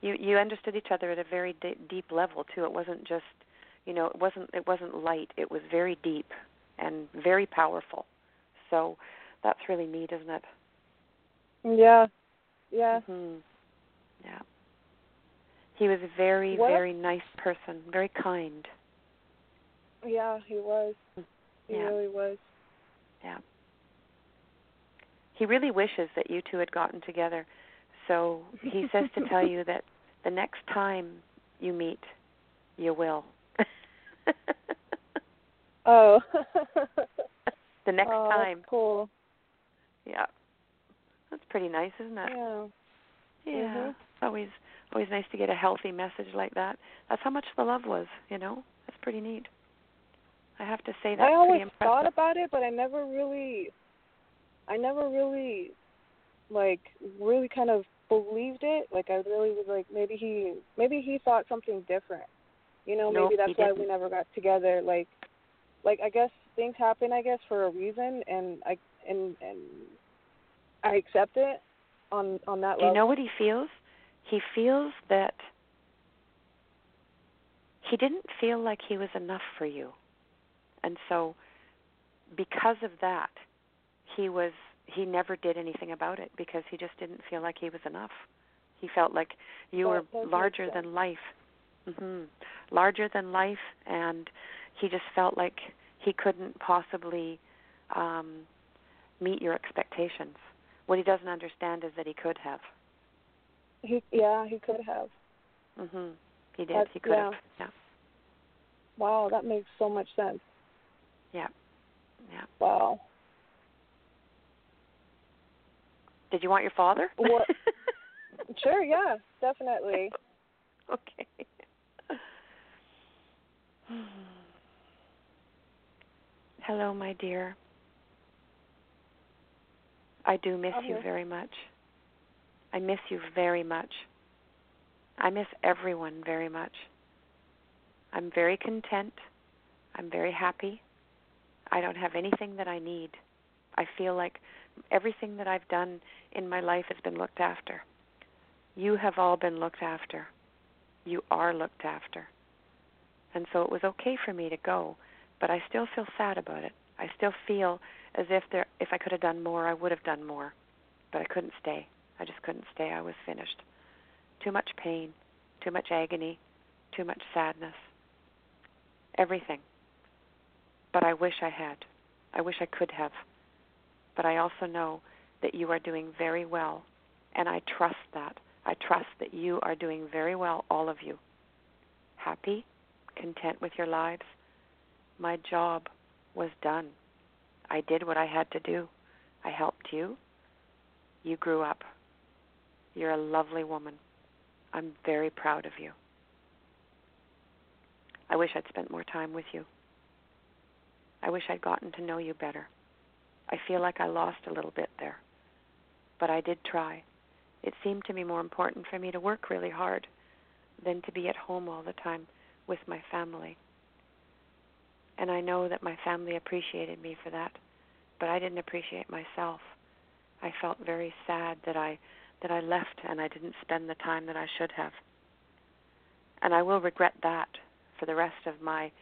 You you understood each other at a very d- deep level too. It wasn't just, you know, it wasn't it wasn't light. It was very deep and very powerful. So that's really neat, isn't it? Yeah. Yeah. hmm Yeah. He was a very, What? very nice person, very kind. Yeah, he was. He Yeah. really was. Yeah. He really wishes that you two had gotten together. So he says to tell you that the next time you meet, you will. (laughs) oh. (laughs) the next oh, time. That's cool. Yeah. That's pretty nice, isn't it? Yeah. Yeah. Mhm. Always always nice to get a healthy message like that. That's how much the love was, you know? That's pretty neat. I have to say that's I always thought about it, but I never really, I never really, like, really kind of believed it. Like, I really was like, maybe he, maybe he thought something different. You know, maybe that's why we never got together. Like, like I guess things happen, I guess, for a reason, and I and and I accept it on on that Do you know what he feels? He feels that he didn't feel like he was enough for you. And so because of that, he was he never did anything about it because he just didn't feel like he was enough. He felt like you were larger sense. than life. Mhm. Larger than life and he just felt like he couldn't possibly um meet your expectations. What he doesn't understand is that he could have. He, yeah, he could have. Mhm. He did. That's- he could have. Yeah. Wow, that makes so much sense. Yeah. Yeah. Wow. Did you want your father? What- (laughs) Sure, yeah, definitely. (laughs) okay. (sighs) Hello, my dear. I do miss you very much. I miss you very much. I miss everyone very much. I'm very content. I'm very happy. I don't have anything that I need. I feel like everything that I've done in my life has been looked after. You have all been looked after. You are looked after. And so it was okay for me to go, but I still feel sad about it. I still feel as if there if I could have done more, I would have done more. But I couldn't stay. I just couldn't stay. I was finished. Too much pain, too much agony, too much sadness. Everything. But I wish I had. I wish I could have. But I also know that you are doing very well, and I trust that. I trust that you are doing very well, all of you. Happy, content with your lives. My job was done. I did what I had to do. I helped you. You grew up. You're a lovely woman. I'm very proud of you. I wish I'd spent more time with you. I wish I'd gotten to know you better. I feel like I lost a little bit there. But I did try. It seemed to me more important for me to work really hard than to be at home all the time with my family. And I know that my family appreciated me for that, but I didn't appreciate myself. I felt very sad that I that I left and I didn't spend the time that I should have. And I will regret that for the rest of my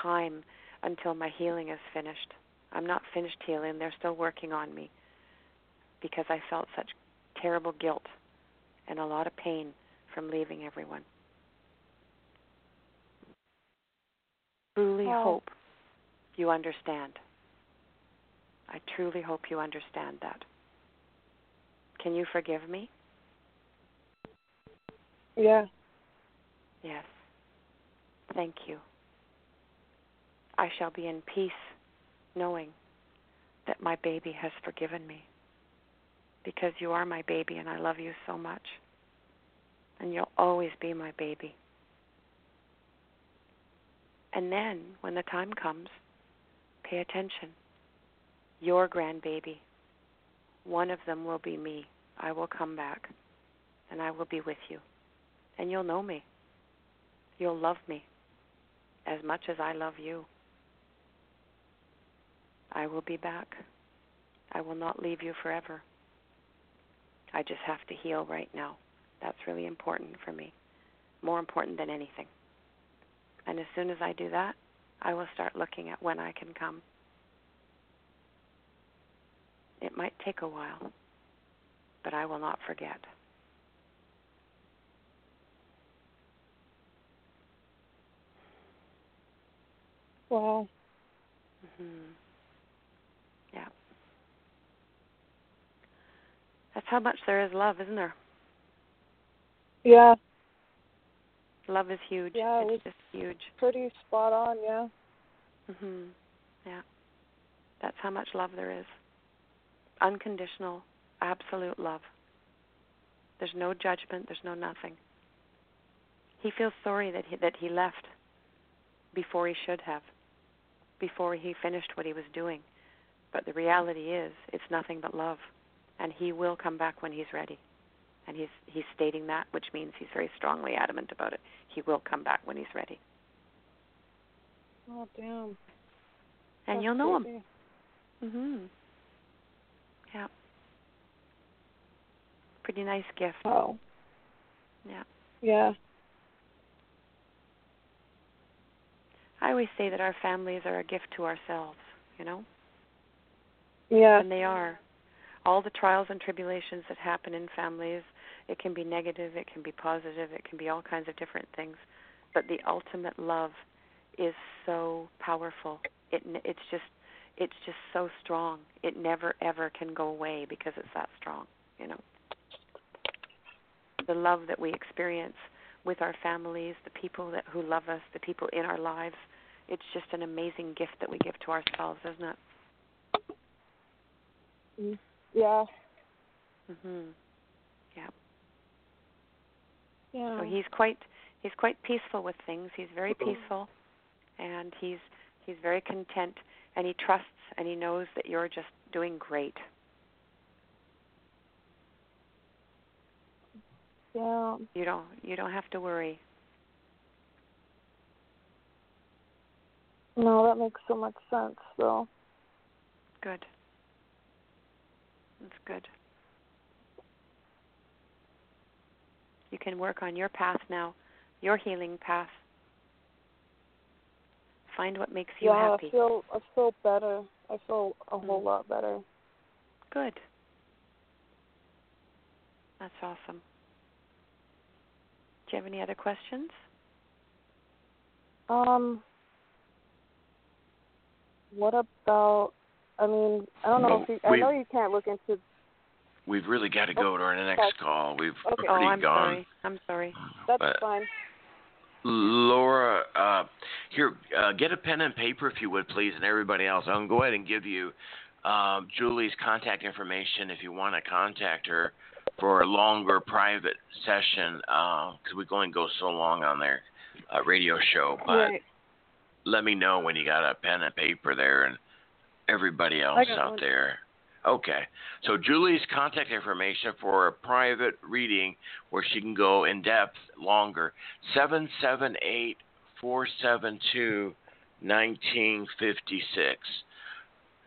time until my healing is finished. I'm not finished healing, they're still working on me because I felt such terrible guilt and a lot of pain from leaving everyone. Truly Wow. hope you understand. I truly hope you understand that. Can you forgive me? Yeah. Yes. Thank you. I shall be in peace knowing that my baby has forgiven me because you are my baby and I love you so much. And you'll always be my baby. And then, when the time comes, pay attention. Your grandbaby, one of them will be me. I will come back and I will be with you. And you'll know me. You'll love me as much as I love you. I will be back. I will not leave you forever. I just have to heal right now. That's really important for me, more important than anything. And as soon as I do that, I will start looking at when I can come. It might take a while, but I will not forget. Wow. hmm Yeah. That's how much there is love, isn't there? Yeah. Love is huge. Yeah, it it's just huge. Pretty spot on, yeah. Mhm. Yeah. That's how much love there is. Unconditional, absolute love. There's no judgment, there's no nothing. He feels sorry that he that he left before he should have. Before he finished what he was doing. But the reality is it's nothing but love. And he will come back when he's ready. And he's he's stating that, which means he's very strongly adamant about it. He will come back when he's ready. Oh damn. And That's you'll know him. Mhm. Yeah. Pretty nice gift. Oh. Yeah. Yeah. I always say that our families are a gift to ourselves, you know? Yeah. And they are. All the trials and tribulations that happen in families, it can be negative, it can be positive, it can be all kinds of different things, but the ultimate love is so powerful. It it's just it's just so strong. It never ever can go away because it's that strong, you know. The love that we experience with our families, the people that who love us, the people in our lives, it's just an amazing gift that we give to ourselves, isn't it? Mm-hmm. Yeah. Mhm. Yeah. Yeah. So he's quite he's quite peaceful with things. He's very peaceful and he's he's very content and he trusts and he knows that you're just doing great. Yeah. You don't you don't have to worry. No, that makes so much sense though. Good. That's good. You can work on your path now, your healing path. Find what makes you yeah, happy. I feel I feel better. I feel a whole Mm. lot better. Good. That's awesome. Do you have any other questions? Um what about I mean, I don't know Well, if you I know you can't look into We've really got to go to our next call. We've Okay. oh, already I'm gone. sorry. I'm sorry. that's But- fine. Laura, uh, here, uh, get a pen and paper if you would, please, and everybody else. I'm going to go ahead and give you um, Julie's contact information if you want to contact her for a longer private session because we can only go so long on their uh, radio show. But right. let me know when you got a pen and paper there and everybody else out one. there. Okay. So Julie's contact information for a private reading where she can go in depth longer. Seven seven eight four seven two nineteen fifty six.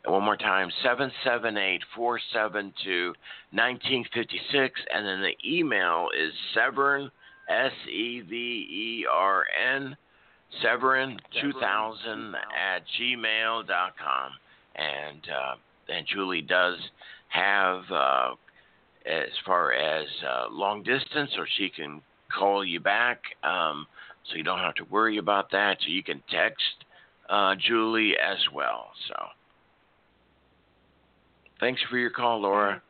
One more time, seven seven eight four seven two nineteen fifty six, and then the email is Severn S E V E R N Severn two thousand at gmail dot com. And uh and Julie does have uh as far as uh long distance or she can call you back um so you don't have to worry about that. So you can text uh Julie as well. So thanks for your call, Laura.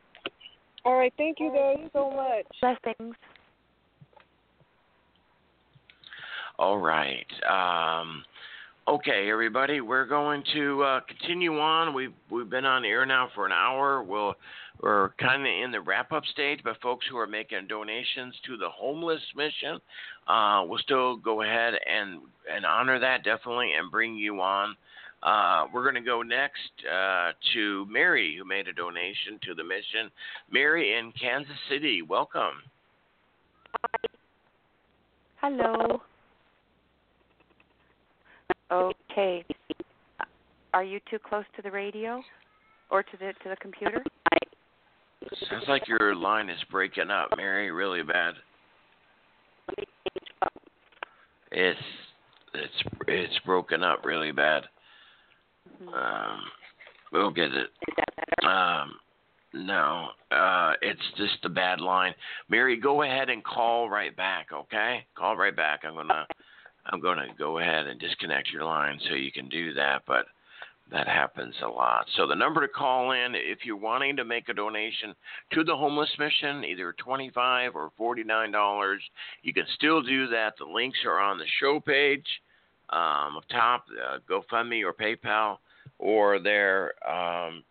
All right, thank you guys so much. Blessings. All right. Um, okay, everybody, we're going to uh, continue on. We've we've been on air now for an hour. We'll we're kind of in the wrap up stage, but folks who are making donations to the homeless mission, uh, we'll still go ahead and and honor that definitely and bring you on. Uh, we're going to go next uh, to Mary, who made a donation to the mission. Mary in Kansas City, welcome. Hi. Hello. Okay. Are you too close to the radio or to the to the computer? Sounds like your line is breaking up, Mary, really bad. It's it's it's broken up really bad. Mhm. Um, we'll get it. Um, no, uh, it's just a bad line. Mary, go ahead and call right back, okay? Call right back. I'm gonna I'm gonna go ahead and disconnect your line so you can do that. But that happens a lot. So the number to call in if you're wanting to make a donation to the homeless mission, either 25 or 49 dollars, you can still do that. The links are on the show page um, up top, uh, GoFundMe or PayPal, or there um,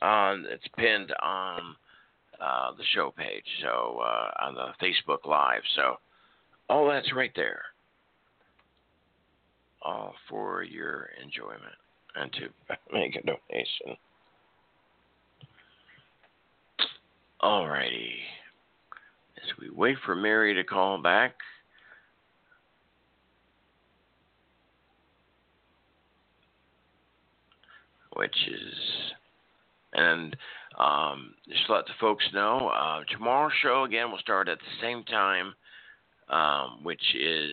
on it's pinned on uh, the show page, so uh, on the Facebook Live. So all that's right there, all for your enjoyment and to (laughs) make a donation. Alrighty. As we wait for Mary to call back. Which is, and um, just let the folks know uh, tomorrow's show again will start at the same time, um, which is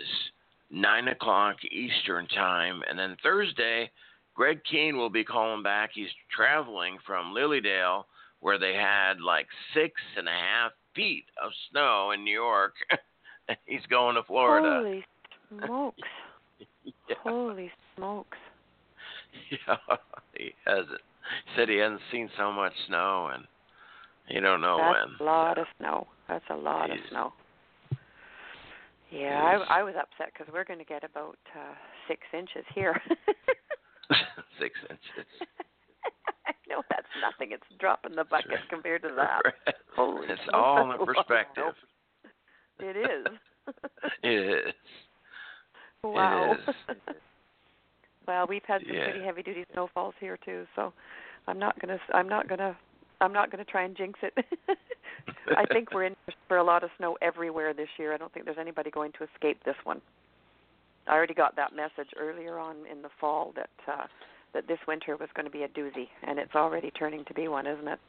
9 o'clock Eastern Time. And then Thursday, Greg Keene will be calling back. He's traveling from Lily Dale, where they had like six and a half feet of snow in New York. (laughs) He's going to Florida. Holy smokes! (laughs) yeah. Holy smokes! (laughs) Yeah, he hasn't. He said he hasn't seen so much snow, and he don't know That's when. a lot of snow. That's a lot of snow. Yeah, I, I was upset because we're going to get about uh, six inches here. (laughs) (laughs) Six inches. (laughs) I know that's nothing. It's a drop in the bucket right. compared to that. Holy it's all in that's a lot of perspective. It is. It is. wow. is. well, we've had some Yeah. pretty heavy duty snowfalls here too, so I'm not gonna. I'm not gonna. I'm not gonna try and jinx it. (laughs) I think we're in for a lot of snow everywhere this year. I don't think there's anybody going to escape this one. I already got that message earlier on in the fall that uh, that this winter was going to be a doozy, and it's already turning to be one, isn't it?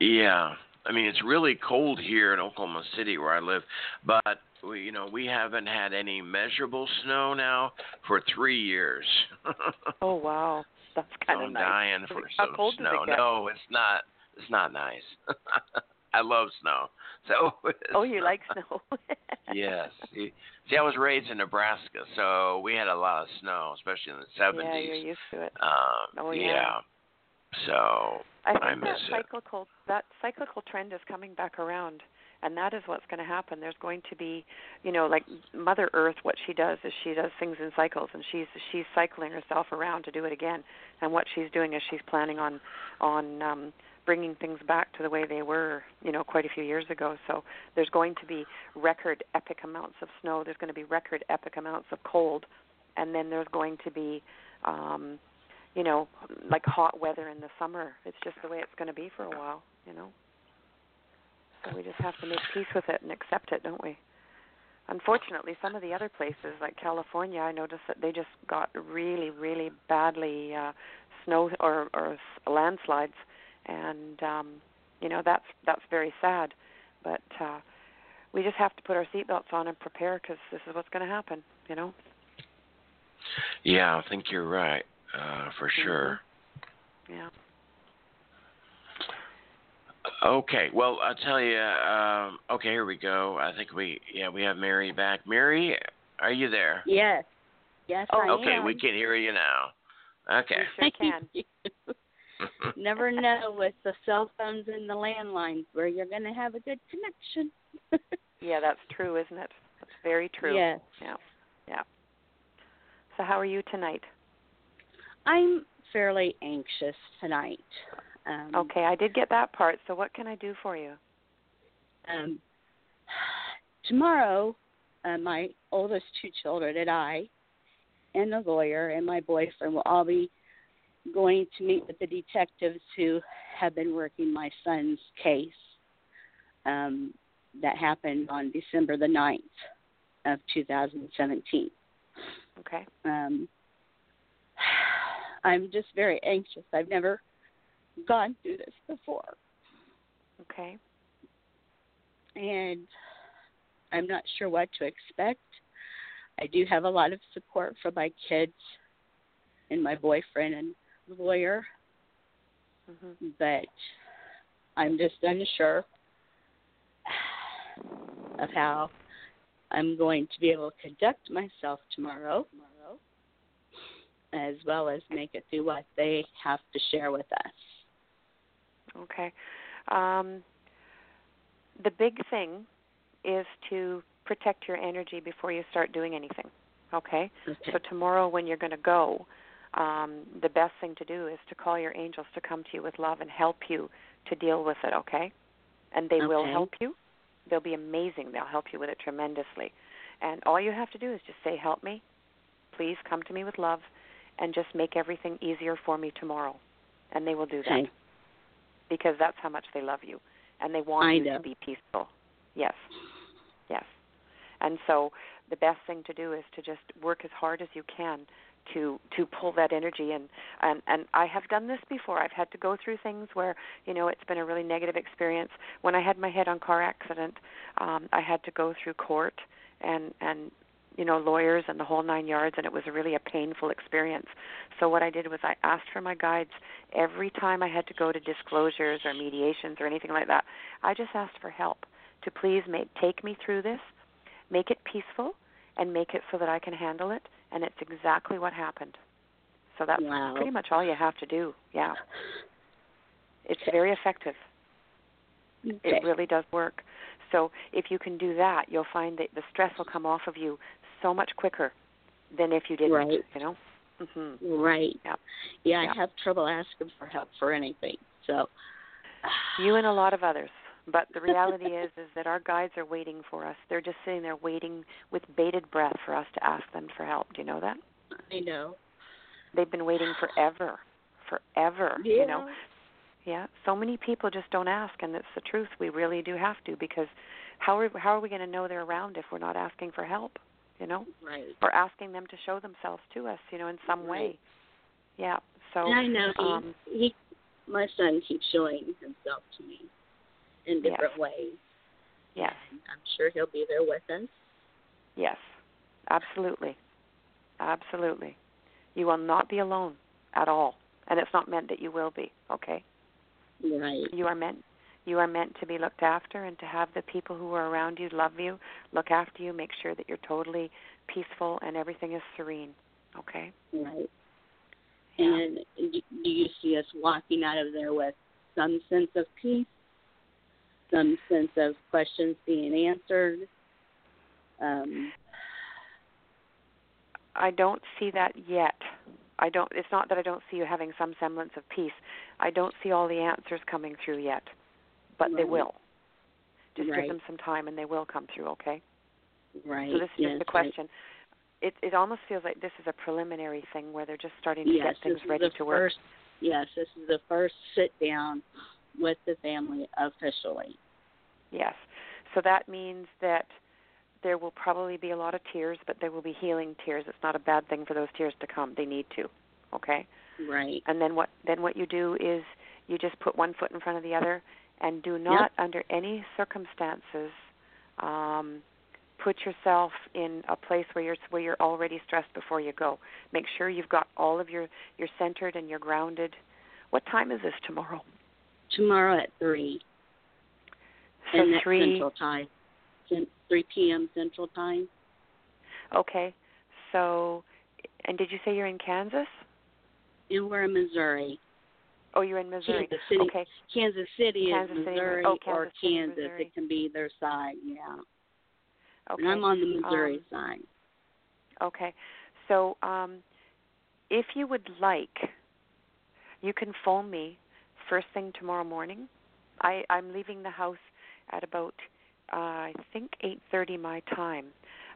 Yeah, I mean it's really cold here in Oklahoma City where I live, but we, you know, we haven't had any measurable snow now for three years. (laughs) Oh wow, that's kind I'm nice. dying for How some snow. it? No, it's not. It's not nice. (laughs) I love snow. (laughs) So. Oh, you like (laughs) snow? yes. See, I was raised in Nebraska, so we had a lot of snow, especially in the seventies. Yeah, you're used to it. Um, Oh, yeah. yeah. So I think I that miss it. cyclical that cyclical trend is coming back around, and that is what's going to happen. There's going to be, you know, like Mother Earth. What she does is she does things in cycles, and she's she's cycling herself around to do it again. And what she's doing is she's planning on on um, bringing things back to the way they were, you know, quite a few years ago. So there's going to be record epic amounts of snow. There's going to be record epic amounts of cold, and then there's going to be um you know, like hot weather in the summer. It's just the way it's going to be for a while, you know. We just have to make peace with it and accept it, don't we? Unfortunately, some of the other places like California, I noticed that they just got really, really badly uh, snow or or landslides, and um, you know that's that's very sad. But uh, we just have to put our seatbelts on and prepare because this is what's going to happen, you know. Yeah, I think you're right, uh, for sure. Yeah. Okay, well, I'll tell you. Um, okay, here we go. I think we, yeah, we have Mary back. Mary, are you there? Yes. Yes, Oh, I okay, am. we can hear you now. Okay. We sure can. (laughs) Never know with the cell phones and the landlines where you're going to have a good connection. (laughs) Yeah, that's true, isn't it? That's very true. Yes. Yeah. Yeah. So how are you tonight? I'm fairly anxious tonight. Um, Okay, I did get that part. So what can I do for you? Um, tomorrow, uh, my oldest two children and I, and the lawyer and my boyfriend will all be going to meet with the detectives who have been working my son's case. Um, that happened on December the 9th of 2017. Okay. Um, (sighs) I'm just very anxious. I've never gone through this before. Okay. and I'm not sure what to expect. I do have a lot of support from my kids and my boyfriend and lawyer, Mhm. but I'm just unsure of how I'm going to be able to conduct myself tomorrow. as well as make it through what they have to share with us. Okay. Um, the big thing is to protect your energy before you start doing anything. Okay? Okay. So tomorrow when you're going to go, um, the best thing to do is to call your angels to come to you with love and help you to deal with it, okay? And they will help you. They'll be amazing. They'll help you with it tremendously. And all you have to do is just say, "Help me. Please come to me with love and just make everything easier for me tomorrow." And they will do that Okay. Because that's how much they love you and they want I you know. to be peaceful. Yes. Yes. And so the best thing to do is to just work as hard as you can to to pull that energy and and and I have done this before. I've had to go through things where, you know, it's been a really negative experience. When I had my head on car accident, um I had to go through court and and you know lawyers and the whole nine yards and it was really a painful experience. So what i did was i asked for my guides every time i had to go to disclosures or mediations or anything like that. I just asked for help to please make take me through this make it peaceful and make it so that i can handle it and it's exactly what happened. So that's Wow. pretty much all you have to do. Yeah. It's very effective. Okay. it really does work. So if you can do that, you'll find that the stress will come off of you so much quicker than if you didn't. Right. You know. Mhm. Right. Yeah. Yeah, Yeah. I have trouble asking for help for anything. So (sighs) You and a lot of others. But the reality is, is that our guides are waiting for us. They're just sitting there waiting with bated breath for us to ask them for help. Do you know that? I know. They've been waiting forever, forever. Yeah. You know. Yeah. So many people just don't ask, and it's the truth. We really do have to because how are how are we going to know they're around if we're not asking for help? You know. Right. or asking them to show themselves to us, you know, in some way. Yeah. So and I know he um, he my son keeps showing himself to me in Yes. different ways. yes, And I'm sure he'll be there with us. yes, absolutely, absolutely. You will not be alone at all, and it's not meant that you will be. Okay, Right. you are meant. You are meant to be looked after and to have the people who are around you love you, look after you, make sure that you're totally peaceful and everything is serene. Okay? Right. Yeah. And do you see us walking out of there with some sense of peace, some sense of questions being answered? Um, I don't see that yet. I don't it's not that I don't see you having some semblance of peace. I don't see all the answers coming through yet. But they will. Just Right. give them some time and they will come through, okay? right. So this is yes, just a question. It it almost feels like this is a preliminary thing where they're just starting to Yes, get things ready to work. first, Yes, this is the first sit down with the family officially. Yes. So that means that there will probably be a lot of tears, but there will be healing tears. It's not a bad thing for those tears to come. They need to. Okay? Right. and then what then what you do is you just put one foot in front of the other and do not under any circumstances um put yourself in a place where you're where you're already stressed before you go make sure you've got all of your you're centered and you're grounded what time is this tomorrow Tomorrow at three. so and that's three Central Time. Three p.m. Central Time. okay so and did you say you're in kansas And we're in Missouri. Oh you're in missouri Kansas City. okay Kansas City Kansas is City, Missouri oh, or Kansas City, Kansas. Missouri. It can be either side. Yeah. okay And I'm on the Missouri Um, side. Okay. So um, if you would like, you can phone me first thing tomorrow morning. I, I'm leaving the house at about uh, I think 8:30 my time,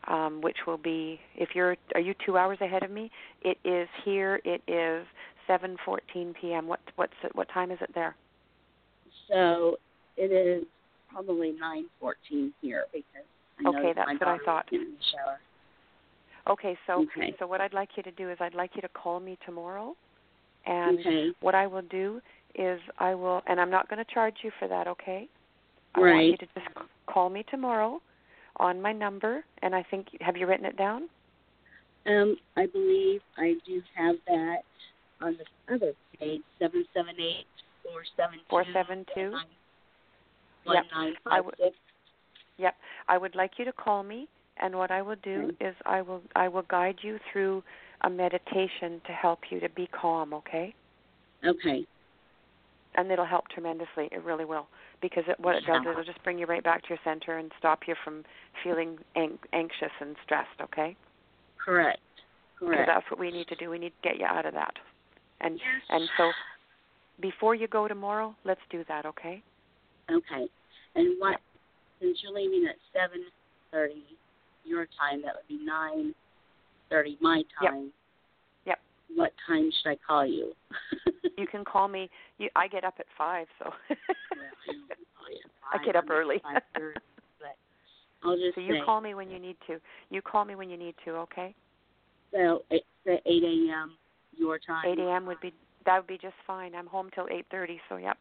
um, which will be if you're are you two hours ahead of me? It is here. It is 7:14 p.m. What what's it, what time is it there? So it is probably nine fourteen here because I know Okay, that my that's what I thought. in the shower. Okay, so Okay. so what I'd like you to do is I'd like you to call me tomorrow, and okay. what I will do is I will, and I'm not going to charge you for that, okay? I want you to just call me tomorrow on my number, and I think have you written it down? Um, I believe I do have that on the other page, seven seven eight four seven two 472? Yep. nine I five w- six. Yep. I would like you to call me And what I will do Okay. is I will I will guide you through a meditation to help you to be calm, okay? Okay. And it'll help tremendously. It really will. Because it, what it does is it'll just bring you right back to your center and stop you from feeling ang- anxious and stressed, okay? Correct. Correct. Because that's what we need to do. We need to get you out of that. And Yes. and so before you go tomorrow, let's do that, okay? Okay. And what? Since you're leaving at seven thirty your time, that would be nine thirty my time. Yep. yep. What time should I call you? (laughs) You can call me. You, I get up at five, so. I don't call you at I get up early. (laughs) I'll just so you say, call me when you need to. You call me when you need to, okay? So it's at eight a.m. your time. 8 a.m. would be that would be just fine. I'm home till 8:30, so yep.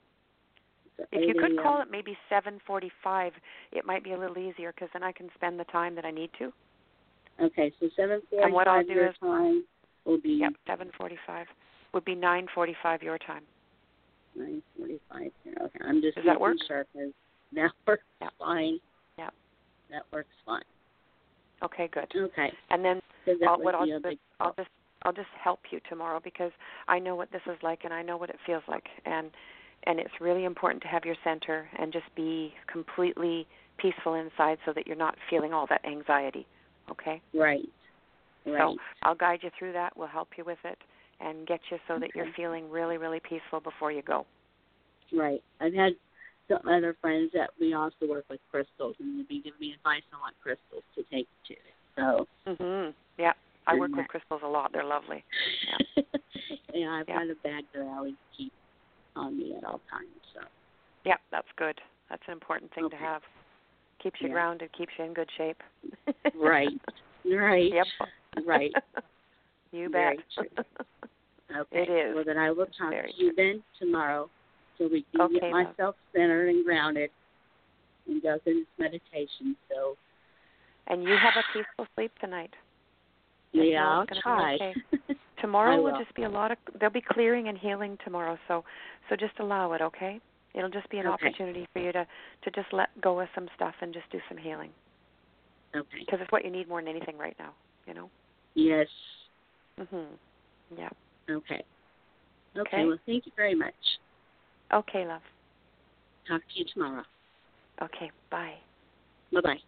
So If you could call it maybe 7:45, it might be a little easier because then I can spend the time that I need to. Okay, so seven And what I'll do your is- time will be Yep, 7:45 would be 9:45 your time. nine forty-five here. Okay, I'm just Does that making work? sure 'cause that (laughs) works Yep. fine. Yep. That works fine. Okay, good. Okay. And then I'll, what I'll be do is I'll just I'll just help you tomorrow because I know what this is like and I know what it feels like and and it's really important to have your center and just be completely peaceful inside so that you're not feeling all that anxiety. Okay? right. Right. So I'll guide you through that. We'll help you with it and get you so that you're feeling really, really peaceful before you go. Right. I've had some other friends that we also work with crystals, and they've been giving me advice on what crystals to take to. So. Mhm. Yeah. I work with crystals a lot. They're lovely. (laughs) yeah, I've Yeah. got a bag that I always keep on me at all times. So. Yeah, that's good. That's an important thing to have. Keeps you Yeah. grounded, keeps you in good shape. (laughs) Right. Right. Yep. Right. (laughs) you bet. true. Okay. It is. Well, then I will talk Very to you then tomorrow, so we can Okay, get myself centered and grounded, and go through this meditation. So. and you have a peaceful sleep tonight. Yeah, I'll it's gonna be try. okay. (laughs) Tomorrow will will. just be a lot of there'll be clearing and healing tomorrow, so so just allow it, okay? It'll just be an Okay. opportunity for you to to just let go of some stuff and just do some healing okay. because it's what you need more than anything right now, you know. Yes. Mhm. Yeah. Okay. Okay. Okay. Well, thank you very much. Okay, love. Talk to you tomorrow. Okay, bye. Bye bye.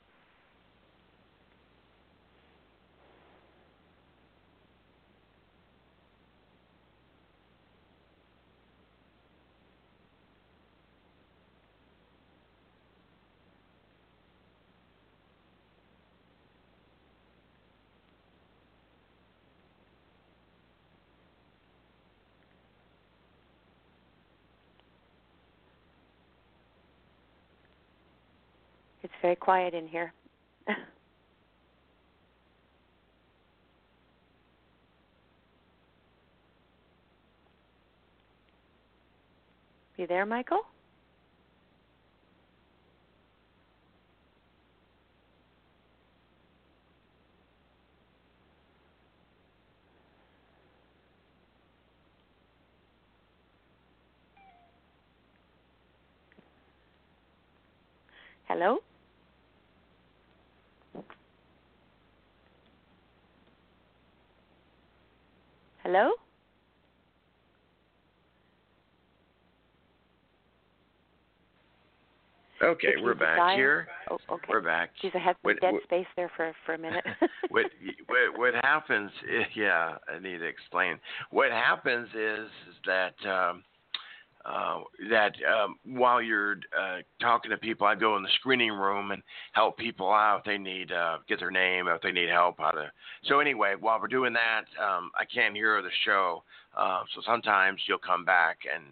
It's very quiet in here. (laughs) you there, Michael? Hello? Hello? Okay, we're back here. Oh, okay. We're back. Geez, I had some What- dead what- space there for for a minute. (laughs) what, what what happens? i- Yeah, I need to explain. What happens is, is that um, uh, that um, while you're uh, talking to people, I go in the screening room and help people out. If they need uh, get their name, if they need help, how to. So anyway, while we're doing that, um, I can't hear the show. Uh, so sometimes you'll come back and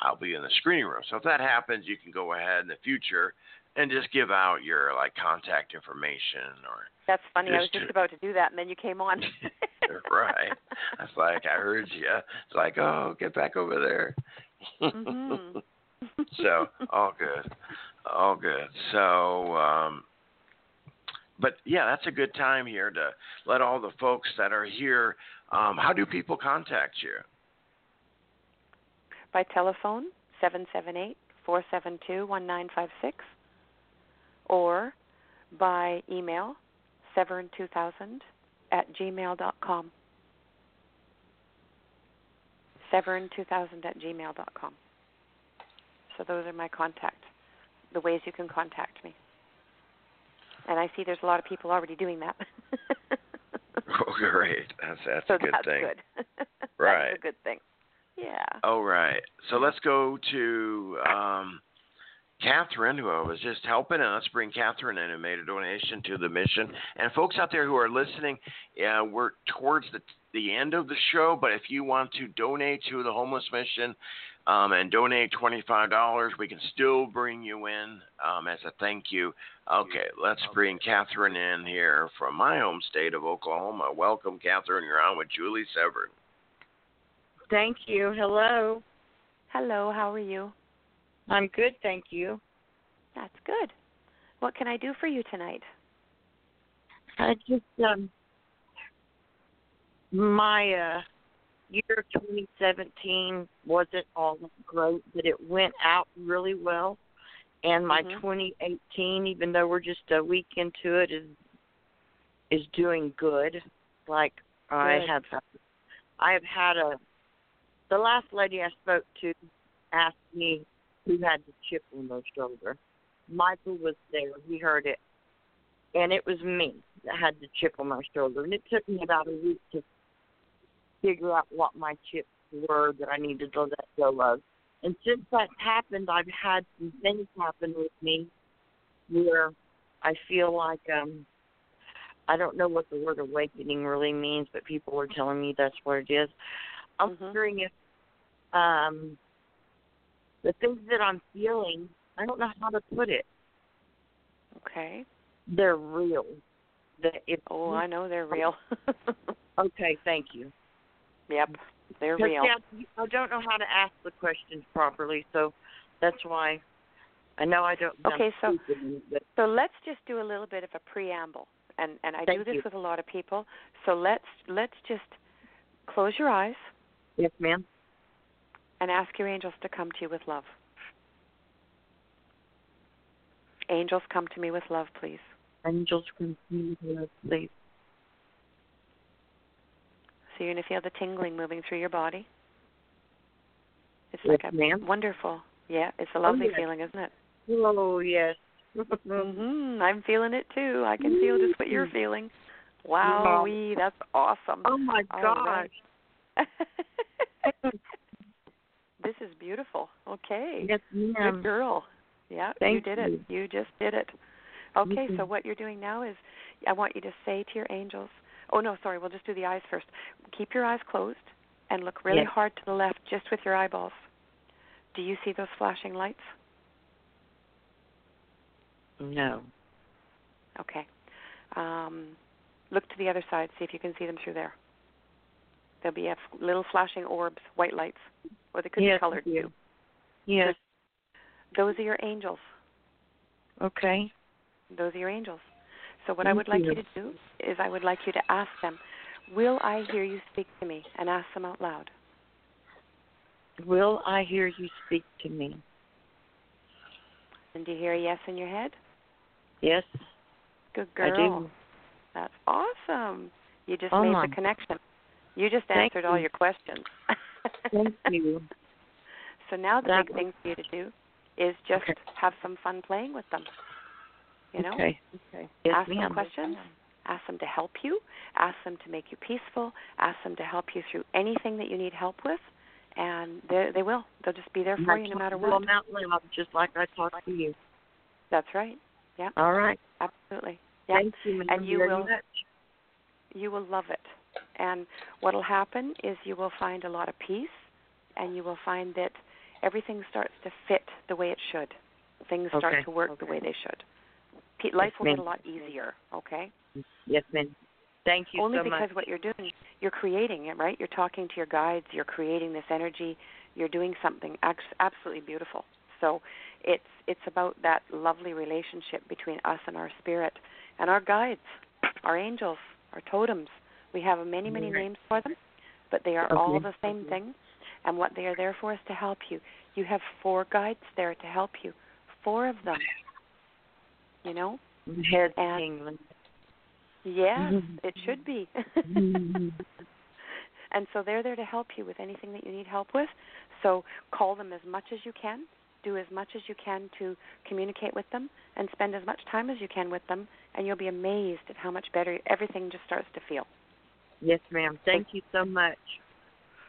I'll be in the screening room. So if that happens, you can go ahead in the future and just give out your like contact information or That's funny. I was Just to- about to do that, and then you came on. (laughs) right. That's like I heard you. It's like, oh, get back over there. Mhm. (laughs) so all good, all good. So, um, but yeah, that's a good time here to let all the folks that are here. Um, how do people contact you? By telephone, seven seven eight four seven two one nine five six, or by email, severn2000 at gmail dot com. Severn2000 at gmail dot com. So those are my contact, the ways you can contact me. And I see there's a lot of people already doing that. (laughs) Oh, great. That's that's so a good that's thing. good. Right. (laughs) That's a good thing. Yeah. All right. So let's go to um, Catherine, who was just helping us. Bring Catherine in, who made a donation to the mission. And folks out there who are listening, uh, we're towards the the end of the show. But if you want to donate to the homeless mission um, and donate twenty five dollars, we can still bring you in um, as a thank you. Okay, let's bring Catherine in here from my home state of Oklahoma. Welcome, Catherine. You're on with Julie Severn. Thank you. Hello. Hello, how are you? I'm good, thank you. That's good. What can I do for you tonight? I just um my uh year 2017 wasn't all great, but it went out really well. And my Mhm. 2018, even though we're just a week into it, is is doing good. Like I have, I have had a. The last lady I spoke to asked me who had the chip on their shoulder. Michael was there; he heard it, and it was me that had the chip on my shoulder. And it took me about a week to figure out what my chips were that I needed to let go of. And since that happened, I've had some things happen with me where I feel like um I don't know what the word awakening really means, but people are telling me that's what it is. I'm Mhm. wondering if um the things that I'm feeling, I don't know how to put it. Okay. They're real. That if Oh, I know they're real. (laughs) okay, thank you. yep, they're real. yeah, I don't know how to ask the questions properly, so that's why I know I don't. Okay, so- stupid, So let's just do a little bit of a preamble, and and I do this you. with a lot of people. So let's let's just close your eyes yes, ma'am. and ask your angels to come to you with love. Angels, come to me with love, please. Angels come to me, with love, please. So you're going to feel the tingling moving through your body. It's Yes, like a ma'am. wonderful, yeah, it's a lovely yes. feeling, isn't it? Oh yes. (laughs) hmm I'm feeling it too. I can feel just what you're feeling. Wow, that's awesome. Oh my gosh. right. (laughs) this is beautiful. Okay. Yes, Good girl. Yeah, you Thank did it. You just did it. Okay, so what you're doing now is I want you to say to your angels. Oh no, sorry, we'll just do the eyes first. Keep your eyes closed and look really Yes. hard to the left just with your eyeballs. Do you see those flashing lights? No. Okay. Um, look to the other side, see if you can see them through there. There'll be little flashing orbs, white lights, or they could yes, be colored too. Yes. Those are your angels. Okay. Those are your angels. So what I would like you. you to do is I would like you to ask them, "Will I hear you speak to me?" and ask them out loud. Will I hear you speak to me? And do you hear a yes in your head? Yes, Good girl. I do. That's awesome. You just Oh, made my. the connection. You just Thank answered all you. your questions. (laughs) Thank you. So now the That big thing for you to do is just Okay. have some fun playing with them. You know, Okay. Okay. Yes, ask ma'am. them questions. Ask them to help you. Ask them to make you peaceful. Ask them to help you through anything that you need help with, and they they will. They'll just be there for you no matter what. I'm out loud, just like I talked to you. That's right. Yeah, All right. absolutely. Yeah, Thank you, ma'am, And you very will- much. you will love it. And what'll happen is you will find a lot of peace, and you will find that everything starts to fit the way it should. Things start to work the way they should. Pe- Life will get a lot easier. Okay. Yes, ma'am. Thank you Only so because much. what you're doing, you're creating it, right? You're talking to your guides, you're creating this energy, you're doing something absolutely beautiful. So it's it's about that lovely relationship between us and our spirit and our guides, our angels, our totems. We have many, many names for them, but they are all the same thing. And what they are there for is to help you. You have four guides there to help you. Four of them. You know? And- tingling. Yes, (laughs) it should be. Mm-hmm. (laughs) (laughs) and so they're there to help you with anything that you need help with. So call them as much as you can, do as much as you can to communicate with them, and spend as much time as you can with them, and you'll be amazed at how much better everything just starts to feel. Yes, ma'am. Thank you so much.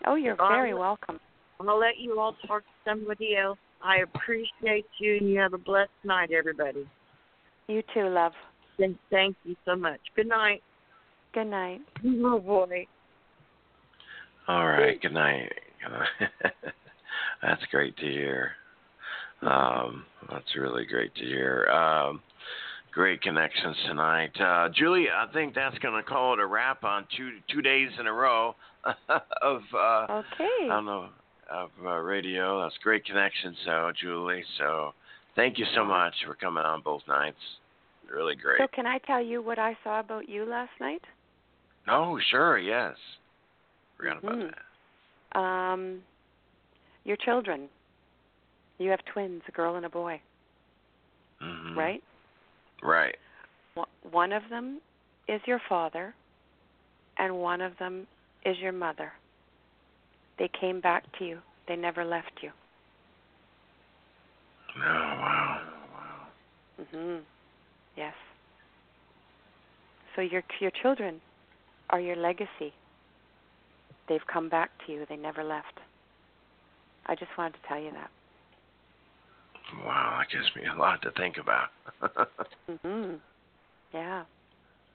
Oh, you're very welcome. I'll let you all talk to somebody else. I appreciate you, and you have a blessed night, everybody. You too, love. And thank you so much. Good night. Good night. (laughs) Oh boy. All right. Good night. (laughs) that's great to hear. Um, that's really great to hear. Um, great connections tonight, uh, Julie. I think that's going to call it a wrap on two two days in a row (laughs) of uh, okay. I don't know of uh, radio. That's great connections, so Julie. So thank you so much for coming on both nights. Really great. So can I tell you what I saw about you last night? Oh, sure. Yes. Forgot about Mhm. that. Um, your children. You have twins, a girl and a boy, hmm right? Right. One- of them is your father, and one of them is your mother. They came back to you. They never left you. Oh wow. Mhm. Yes. So your your children are your legacy. They've come back to you. They never left. I just wanted to tell you that. Wow, that gives me a lot to think about. (laughs) Mhm. Yeah.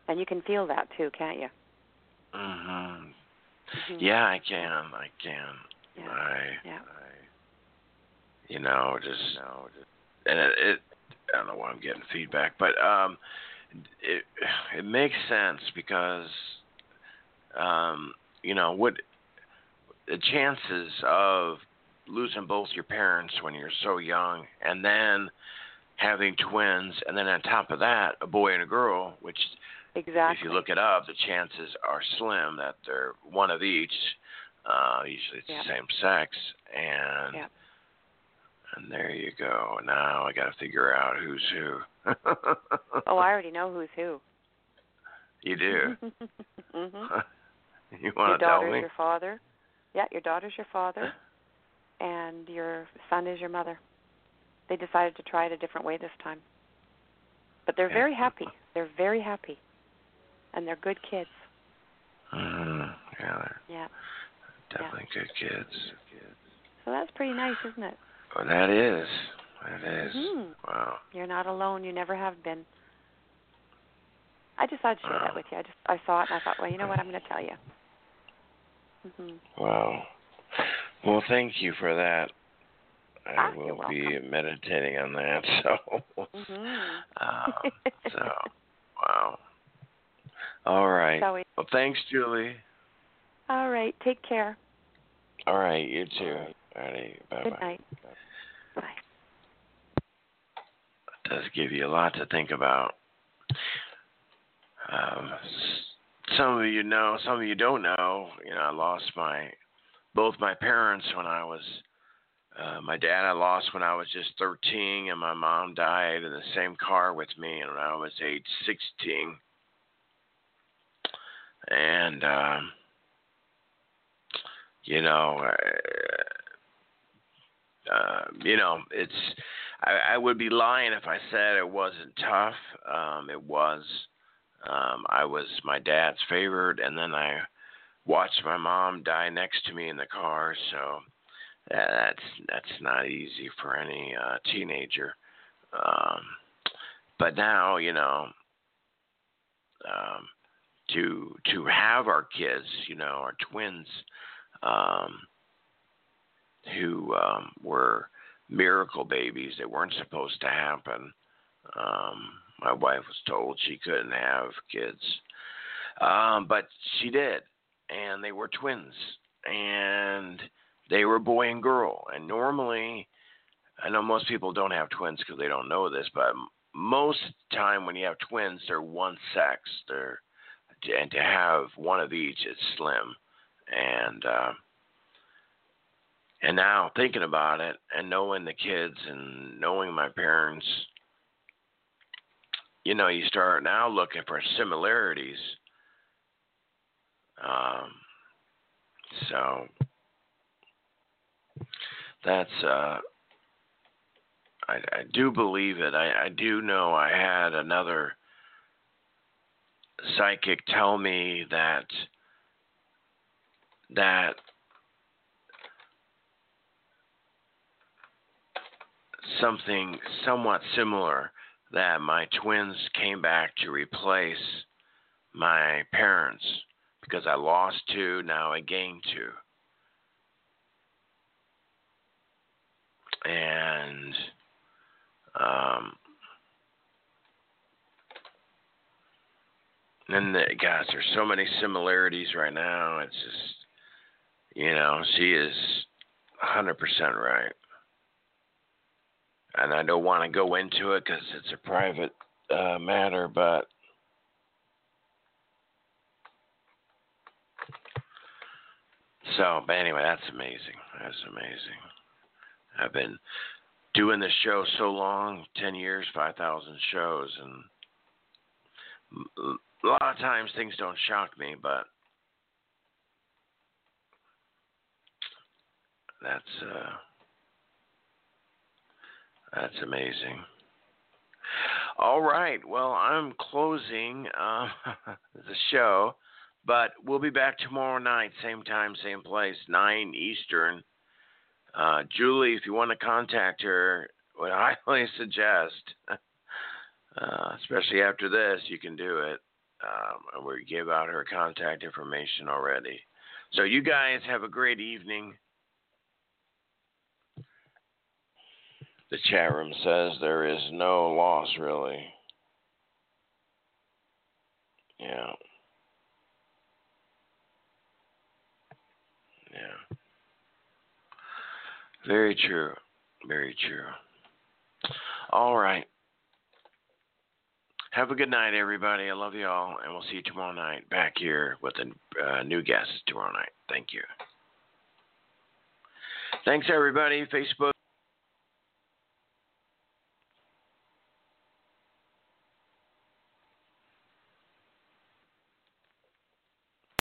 And you can feel that too, can't you? mhm. Mhm. Yeah, I can. I can. Yeah. I. Yeah. I. You know, just. You know, just and it, it. I don't know why I'm getting feedback, but um, it it makes sense because, um, you know, what the chances of losing both your parents when you're so young, and then having twins, and then on top of that, a boy and a girl, which Exactly. if you look it up, the chances are slim that they're one of each. Uh, usually it's the same sex, and and there you go. Now I got to figure out who's who. (laughs) Oh, I already know who's who. you do. (laughs) mhm. (laughs) you Your want to tell daughter's me? your father. Yeah, your daughter's your father, and your son is your mother. They decided to try it a different way this time, but they're Yeah. very happy. They're very happy, and they're good kids. Mm, yeah, they're Yeah. definitely good kids. So that's pretty nice, isn't it? Well, that is. That is. Mhm. Wow. You're not alone. You never have been. I decided to share Wow. that with you. I just I saw it and I thought, well, you know what? I'm going to tell you. Mhm. Wow. Well, thank you for that. I Ah, will be meditating on that. (laughs) So, Mhm. um, (laughs) so, wow. All right. We? Well, thanks, Julie. All right. Take care. All right, you too. All right, bye Good night. Bye. It does give you a lot to think about. Um, some of you know, some of you don't know. You know, I lost my both my parents when I was. Uh, my dad I lost when I was just 13, and my mom died in the same car with me when I was age 16. And um, you know, uh, uh, you know, it's. I, I would be lying if I said it wasn't tough. Um, it was. Um, I was my dad's favorite, and then I watched my mom die next to me in the car. So that, that's that's not easy for any uh, teenager. Um, but now, you know, um, to to have our kids, you know, our twins, um, who um, were miracle babies that weren't supposed to happen. Um, my wife was told she couldn't have kids, um, but she did, and they were twins, and they were boy and girl. And normally, I know most people don't have twins because they don't know this, but most time when you have twins, they're one sex. They're and to have one of each is slim, and uh, and now thinking about it and knowing the kids and knowing my parents you know, you start now looking for similarities. Um, so that's uh, I, I do believe it. I, I do know I had another psychic tell me that that something somewhat similar that my twins came back to replace my parents because I lost two, now I gained two. And um, and the, gosh, there's so many similarities right now. It's just, you know, she is 100% right and I don't want to go into it because it's a private uh, matter, but so, but anyway, that's amazing. That's amazing. I've been doing this show so long 10 years, 5,000 shows, and a lot of times things don't shock me, but that's. Uh, that's amazing. All right. Well, I'm closing uh, (laughs) the show, but we'll be back tomorrow night, same time, same place, 9 Eastern. Uh, Julie, if you want to contact her, what I (laughs) highly suggest, (laughs) uh, especially after this, you can do it. Um, we gave out her contact information already. So you guys have a great evening. The chat room says there is no loss, really. Yeah. Yeah. Very true. Very true. All right. Have a good night, everybody. I love you all, and we'll see you tomorrow night back here with a uh, new guest tomorrow night. Thank you. Thanks, everybody. Facebook.